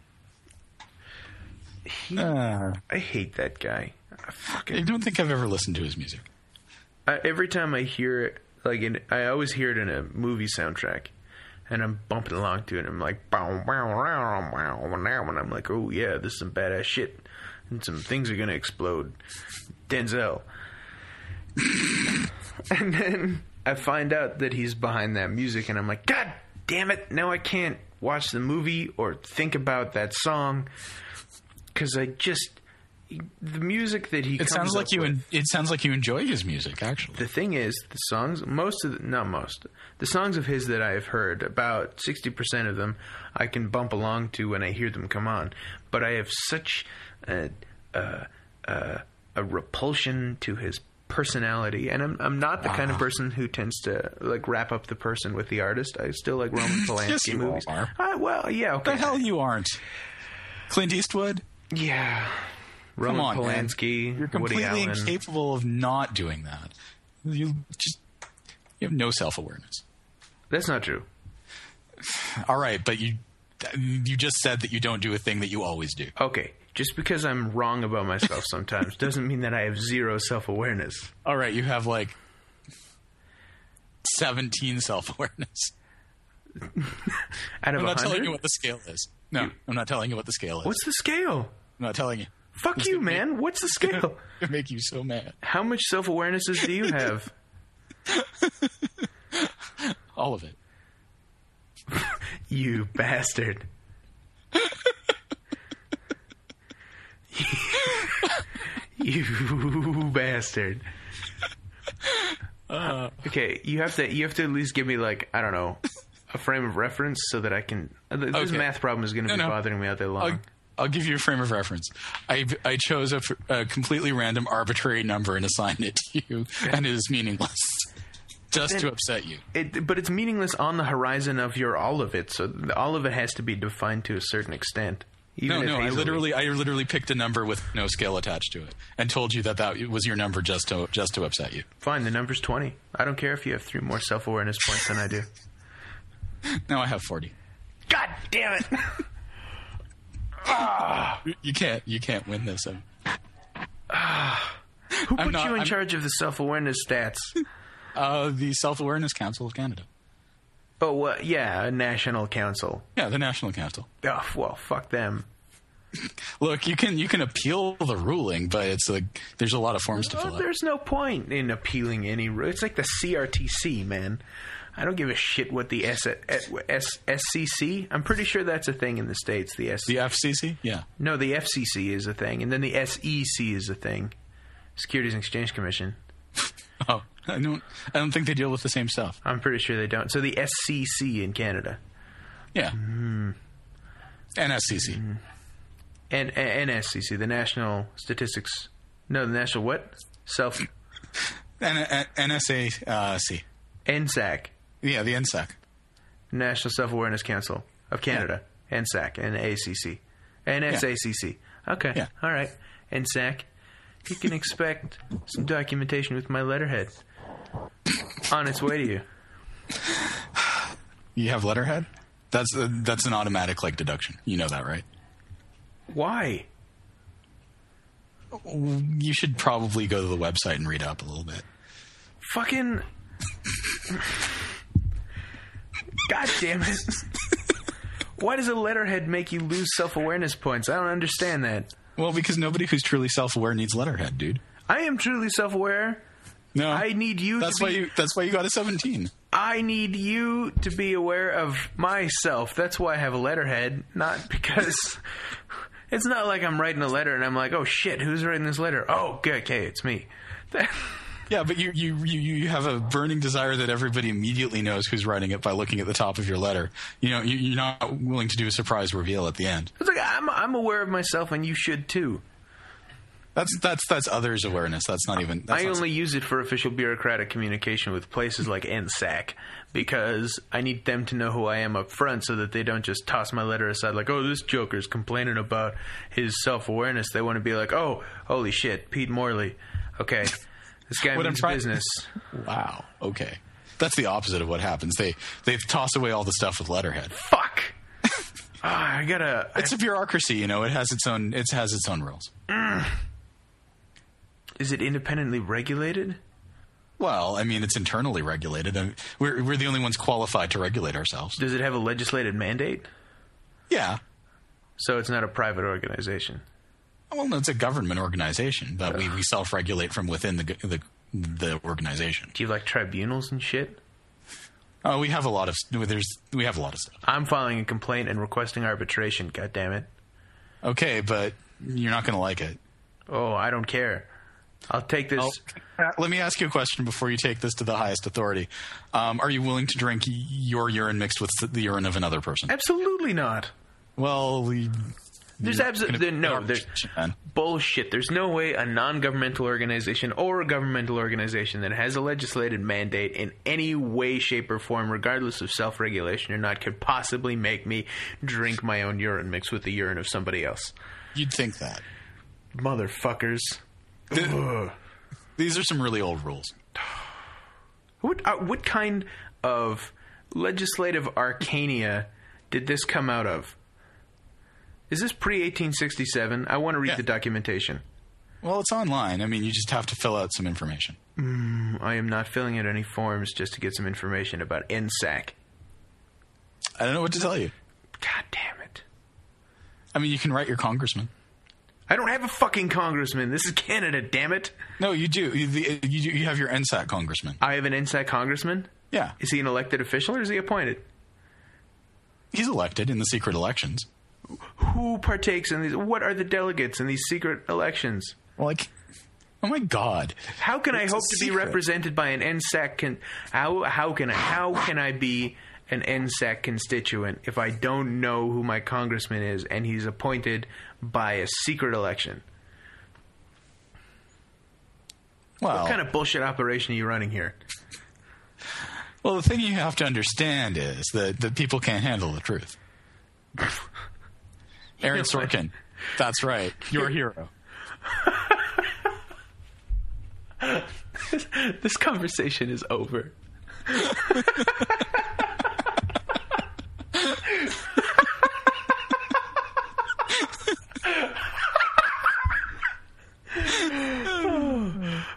Speaker 1: He,
Speaker 2: Uh,
Speaker 1: I hate that guy. I fucking
Speaker 2: I don't think I've ever listened to his music.
Speaker 1: I, every time I hear it, like in, I always hear it in a movie soundtrack, and I'm bumping along to it. and I'm like, bow, bow, bow, bow, bow, and I'm like, oh yeah, this is some badass shit, and some things are gonna explode. Denzel, and then I find out that he's behind that music, and I'm like, God damn it! Now I can't watch the movie or think about that song because I just the music that he.
Speaker 2: It sounds like you. En- it sounds like you enjoy his music, actually.
Speaker 1: the thing is, the songs, most of the, not most, the songs of his that I have heard, about 60% of them I can bump along to when I hear them come on. But I have such a, a, a, a repulsion to his personality. And I'm, I'm not the kind of person who tends to like wrap up the person with the artist. I still like Roman Polanski
Speaker 2: Yes, you
Speaker 1: movies.
Speaker 2: are.
Speaker 1: Uh, well, yeah, okay.
Speaker 2: the hell you aren't. Clint Eastwood.
Speaker 1: Yeah.
Speaker 2: Come
Speaker 1: Roman
Speaker 2: on, man.
Speaker 1: Polanski,
Speaker 2: You're
Speaker 1: Woody
Speaker 2: completely incapable of not doing that. You just you have no self awareness.
Speaker 1: That's not true.
Speaker 2: All right, but you you just said that you don't do a thing that you always do.
Speaker 1: Okay, just because I'm wrong about myself sometimes doesn't mean that I have zero self awareness.
Speaker 2: All right, you have like seventeen self awareness. I'm not telling you what the scale is. No, I'm not telling you what the scale is.
Speaker 1: What's the scale?
Speaker 2: I'm not telling you.
Speaker 1: Fuck you, man. What's the scale?
Speaker 2: It make you so mad.
Speaker 1: How much self awarenesses do you have?
Speaker 2: All of it.
Speaker 1: You bastard. You bastard.
Speaker 2: Uh.
Speaker 1: okay, you have to you have to at least give me like I don't know a frame of reference so that I can. uh, This
Speaker 2: Okay.
Speaker 1: math problem is going to
Speaker 2: No,
Speaker 1: be
Speaker 2: no.
Speaker 1: bothering me all day long.
Speaker 2: I'll, I'll give you a frame of reference. I, I chose a completely random, arbitrary number and assigned it to you, and it is meaningless, just to upset you.
Speaker 1: It, but it's meaningless on the horizon of your all of it. So all of it has to be defined to a certain extent. Even
Speaker 2: No, no, I literally, I literally picked a number with no scale attached to it, and told you that that was your number just to just to upset you.
Speaker 1: fine. The number's twenty. I don't care if you have three more self awareness points than I do.
Speaker 2: Now I have forty.
Speaker 1: God damn it!
Speaker 2: You- You can't, you can't win this. Um,
Speaker 1: Who
Speaker 2: I'm
Speaker 1: put
Speaker 2: not-
Speaker 1: you in
Speaker 2: I'm-
Speaker 1: charge of the self awareness stats?
Speaker 2: Uh, the Self Awareness Council of Canada.
Speaker 1: oh, yeah, a national council.
Speaker 2: Yeah, the National Council.
Speaker 1: Oh, well, fuck them.
Speaker 2: Look, you can you can appeal the ruling, but it's like there's a lot of forms to
Speaker 1: Oh,
Speaker 2: fill out.
Speaker 1: there's no point in appealing any. It's like the CRTC, man. I don't give a shit what the S, S, SCC. I'm pretty sure that's a thing in the states. The S.
Speaker 2: The FCC, yeah.
Speaker 1: No, the FCC is a thing, and then the SEC is a thing. Securities and Exchange Commission.
Speaker 2: Oh, I don't. I don't think they deal with the same stuff.
Speaker 1: I'm pretty sure they don't. So the SCC in Canada
Speaker 2: Yeah. NSCC.
Speaker 1: and and NSCC, the National Statistics. No, the National what? Self
Speaker 2: N- NSAC.
Speaker 1: NSAC,
Speaker 2: Yeah, the NSAC.
Speaker 1: National Self Awareness Council of Canada. NSAC and ACC and SACC. Okay,
Speaker 2: Yeah.
Speaker 1: all right. NSAC. You can expect some documentation with my letterhead on its way to you.
Speaker 2: You have letterhead. That's uh, that's an automatic like deduction. You know that, right?
Speaker 1: Why?
Speaker 2: You should probably go to the website and read up a little bit.
Speaker 1: Fucking. God damn it. Why does a letterhead make you lose self awareness points? I don't understand that.
Speaker 2: Well, because nobody who's truly self-aware needs letterhead, dude.
Speaker 1: I am truly self aware.
Speaker 2: No,
Speaker 1: I need you
Speaker 2: That's
Speaker 1: to
Speaker 2: why
Speaker 1: be.
Speaker 2: you. That's why you got a seventeen.
Speaker 1: I need you to be aware of myself. That's why I have a letterhead, not because. It's not like I'm writing a letter and I'm like, oh shit, who's writing this letter? Oh, good, okay, it's me.
Speaker 2: Yeah, but you, you you you have a burning desire that everybody immediately knows who's writing it by looking at the top of your letter. You know, you, you're not willing to do a surprise reveal at the end.
Speaker 1: It's like I'm I'm aware of myself, and you should too.
Speaker 2: That's that's that's others' awareness. That's not even. That's
Speaker 1: I
Speaker 2: not-
Speaker 1: only use it for official bureaucratic communication with places like NSAC because I need them to know who I am up front so that they don't just toss my letter aside like, oh, this joker's complaining about his self awareness. They want to be like, oh, holy shit, Pete Morley. Okay, this guy
Speaker 2: What I'm
Speaker 1: means
Speaker 2: trying-
Speaker 1: business.
Speaker 2: Wow. Okay. That's the opposite of what happens. They they toss away all the stuff with letterhead.
Speaker 1: Fuck. Ah, I gotta.
Speaker 2: It's a bureaucracy, you know. It has its own. It has its own rules.
Speaker 1: is it independently regulated?
Speaker 2: Well, I mean, it's internally regulated. I mean, we're we're the only ones qualified to regulate ourselves.
Speaker 1: Does it have a legislated mandate?
Speaker 2: Yeah.
Speaker 1: So it's not a private organization.
Speaker 2: Well, no, it's a government organization, but we, we self-regulate from within the the the organization.
Speaker 1: Do you like tribunals and shit?
Speaker 2: Oh, we have a lot of there's we have a lot of stuff.
Speaker 1: I'm filing a complaint and requesting arbitration. God damn it.
Speaker 2: Okay, but you're not going to like it.
Speaker 1: Oh, I don't care. I'll take this.
Speaker 2: Uh, Let me ask you a question before you take this to the highest authority. Um, are you willing to drink your urine mixed with the urine of another person?
Speaker 1: Absolutely not.
Speaker 2: Well, we,
Speaker 1: There's absolutely no. There's
Speaker 2: man.
Speaker 1: bullshit. There's no way a non-governmental organization or a governmental organization that has a legislated mandate in any way, shape, or form, regardless of self-regulation or not, could possibly make me drink my own urine mixed with the urine of somebody else.
Speaker 2: You'd think that.
Speaker 1: Motherfuckers. Ugh.
Speaker 2: These are some really old rules.
Speaker 1: What uh, what kind of legislative arcania did this come out of? Is this pre 1867? I want to read
Speaker 2: Yeah.
Speaker 1: the documentation.
Speaker 2: Well, it's online. I mean, you just have to fill out some information.
Speaker 1: Mm, I am not filling out any forms just to get some information about NSAC.
Speaker 2: I don't know what to tell you.
Speaker 1: God damn it.
Speaker 2: I mean, you can write your congressman.
Speaker 1: I don't have a fucking congressman. This is Canada, damn it.
Speaker 2: No, you do. You, you, you have your NSAC congressman.
Speaker 1: I have an NSAC congressman.
Speaker 2: Yeah,
Speaker 1: Is he an elected official or is he appointed?
Speaker 2: he's elected in the secret elections.
Speaker 1: Who partakes in these? What are the delegates in these secret elections?
Speaker 2: Like, oh my god.
Speaker 1: How can I
Speaker 2: It's a
Speaker 1: hope to be represented by an NSAC? Con- how how can I how can I be an NSAC constituent if I don't know who my congressman is and he's appointed by a secret election?
Speaker 2: Well,
Speaker 1: What kind of bullshit operation are you running here?
Speaker 2: well, the thing you have to understand is that, that people can't handle the truth. Aaron Sorkin. That's right. Your hero.
Speaker 1: This conversation is over.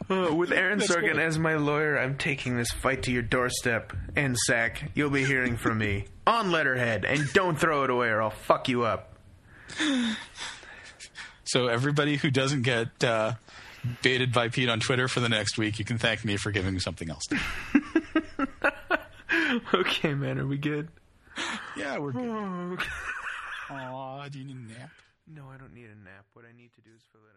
Speaker 1: Uh, with Aaron Sorkin as my lawyer, I'm taking this fight to your doorstep. NSAC, you'll be hearing from me on letterhead, and don't throw it away or I'll fuck you up.
Speaker 2: So everybody who doesn't get uh, baited by Pete on Twitter for the next week, you can thank me for giving me something else.
Speaker 1: Okay, man, are we good?
Speaker 2: yeah, we're good.
Speaker 1: Oh,
Speaker 2: Aw, do you need a nap?
Speaker 1: No, I don't need a nap. What I need to do is fill out application.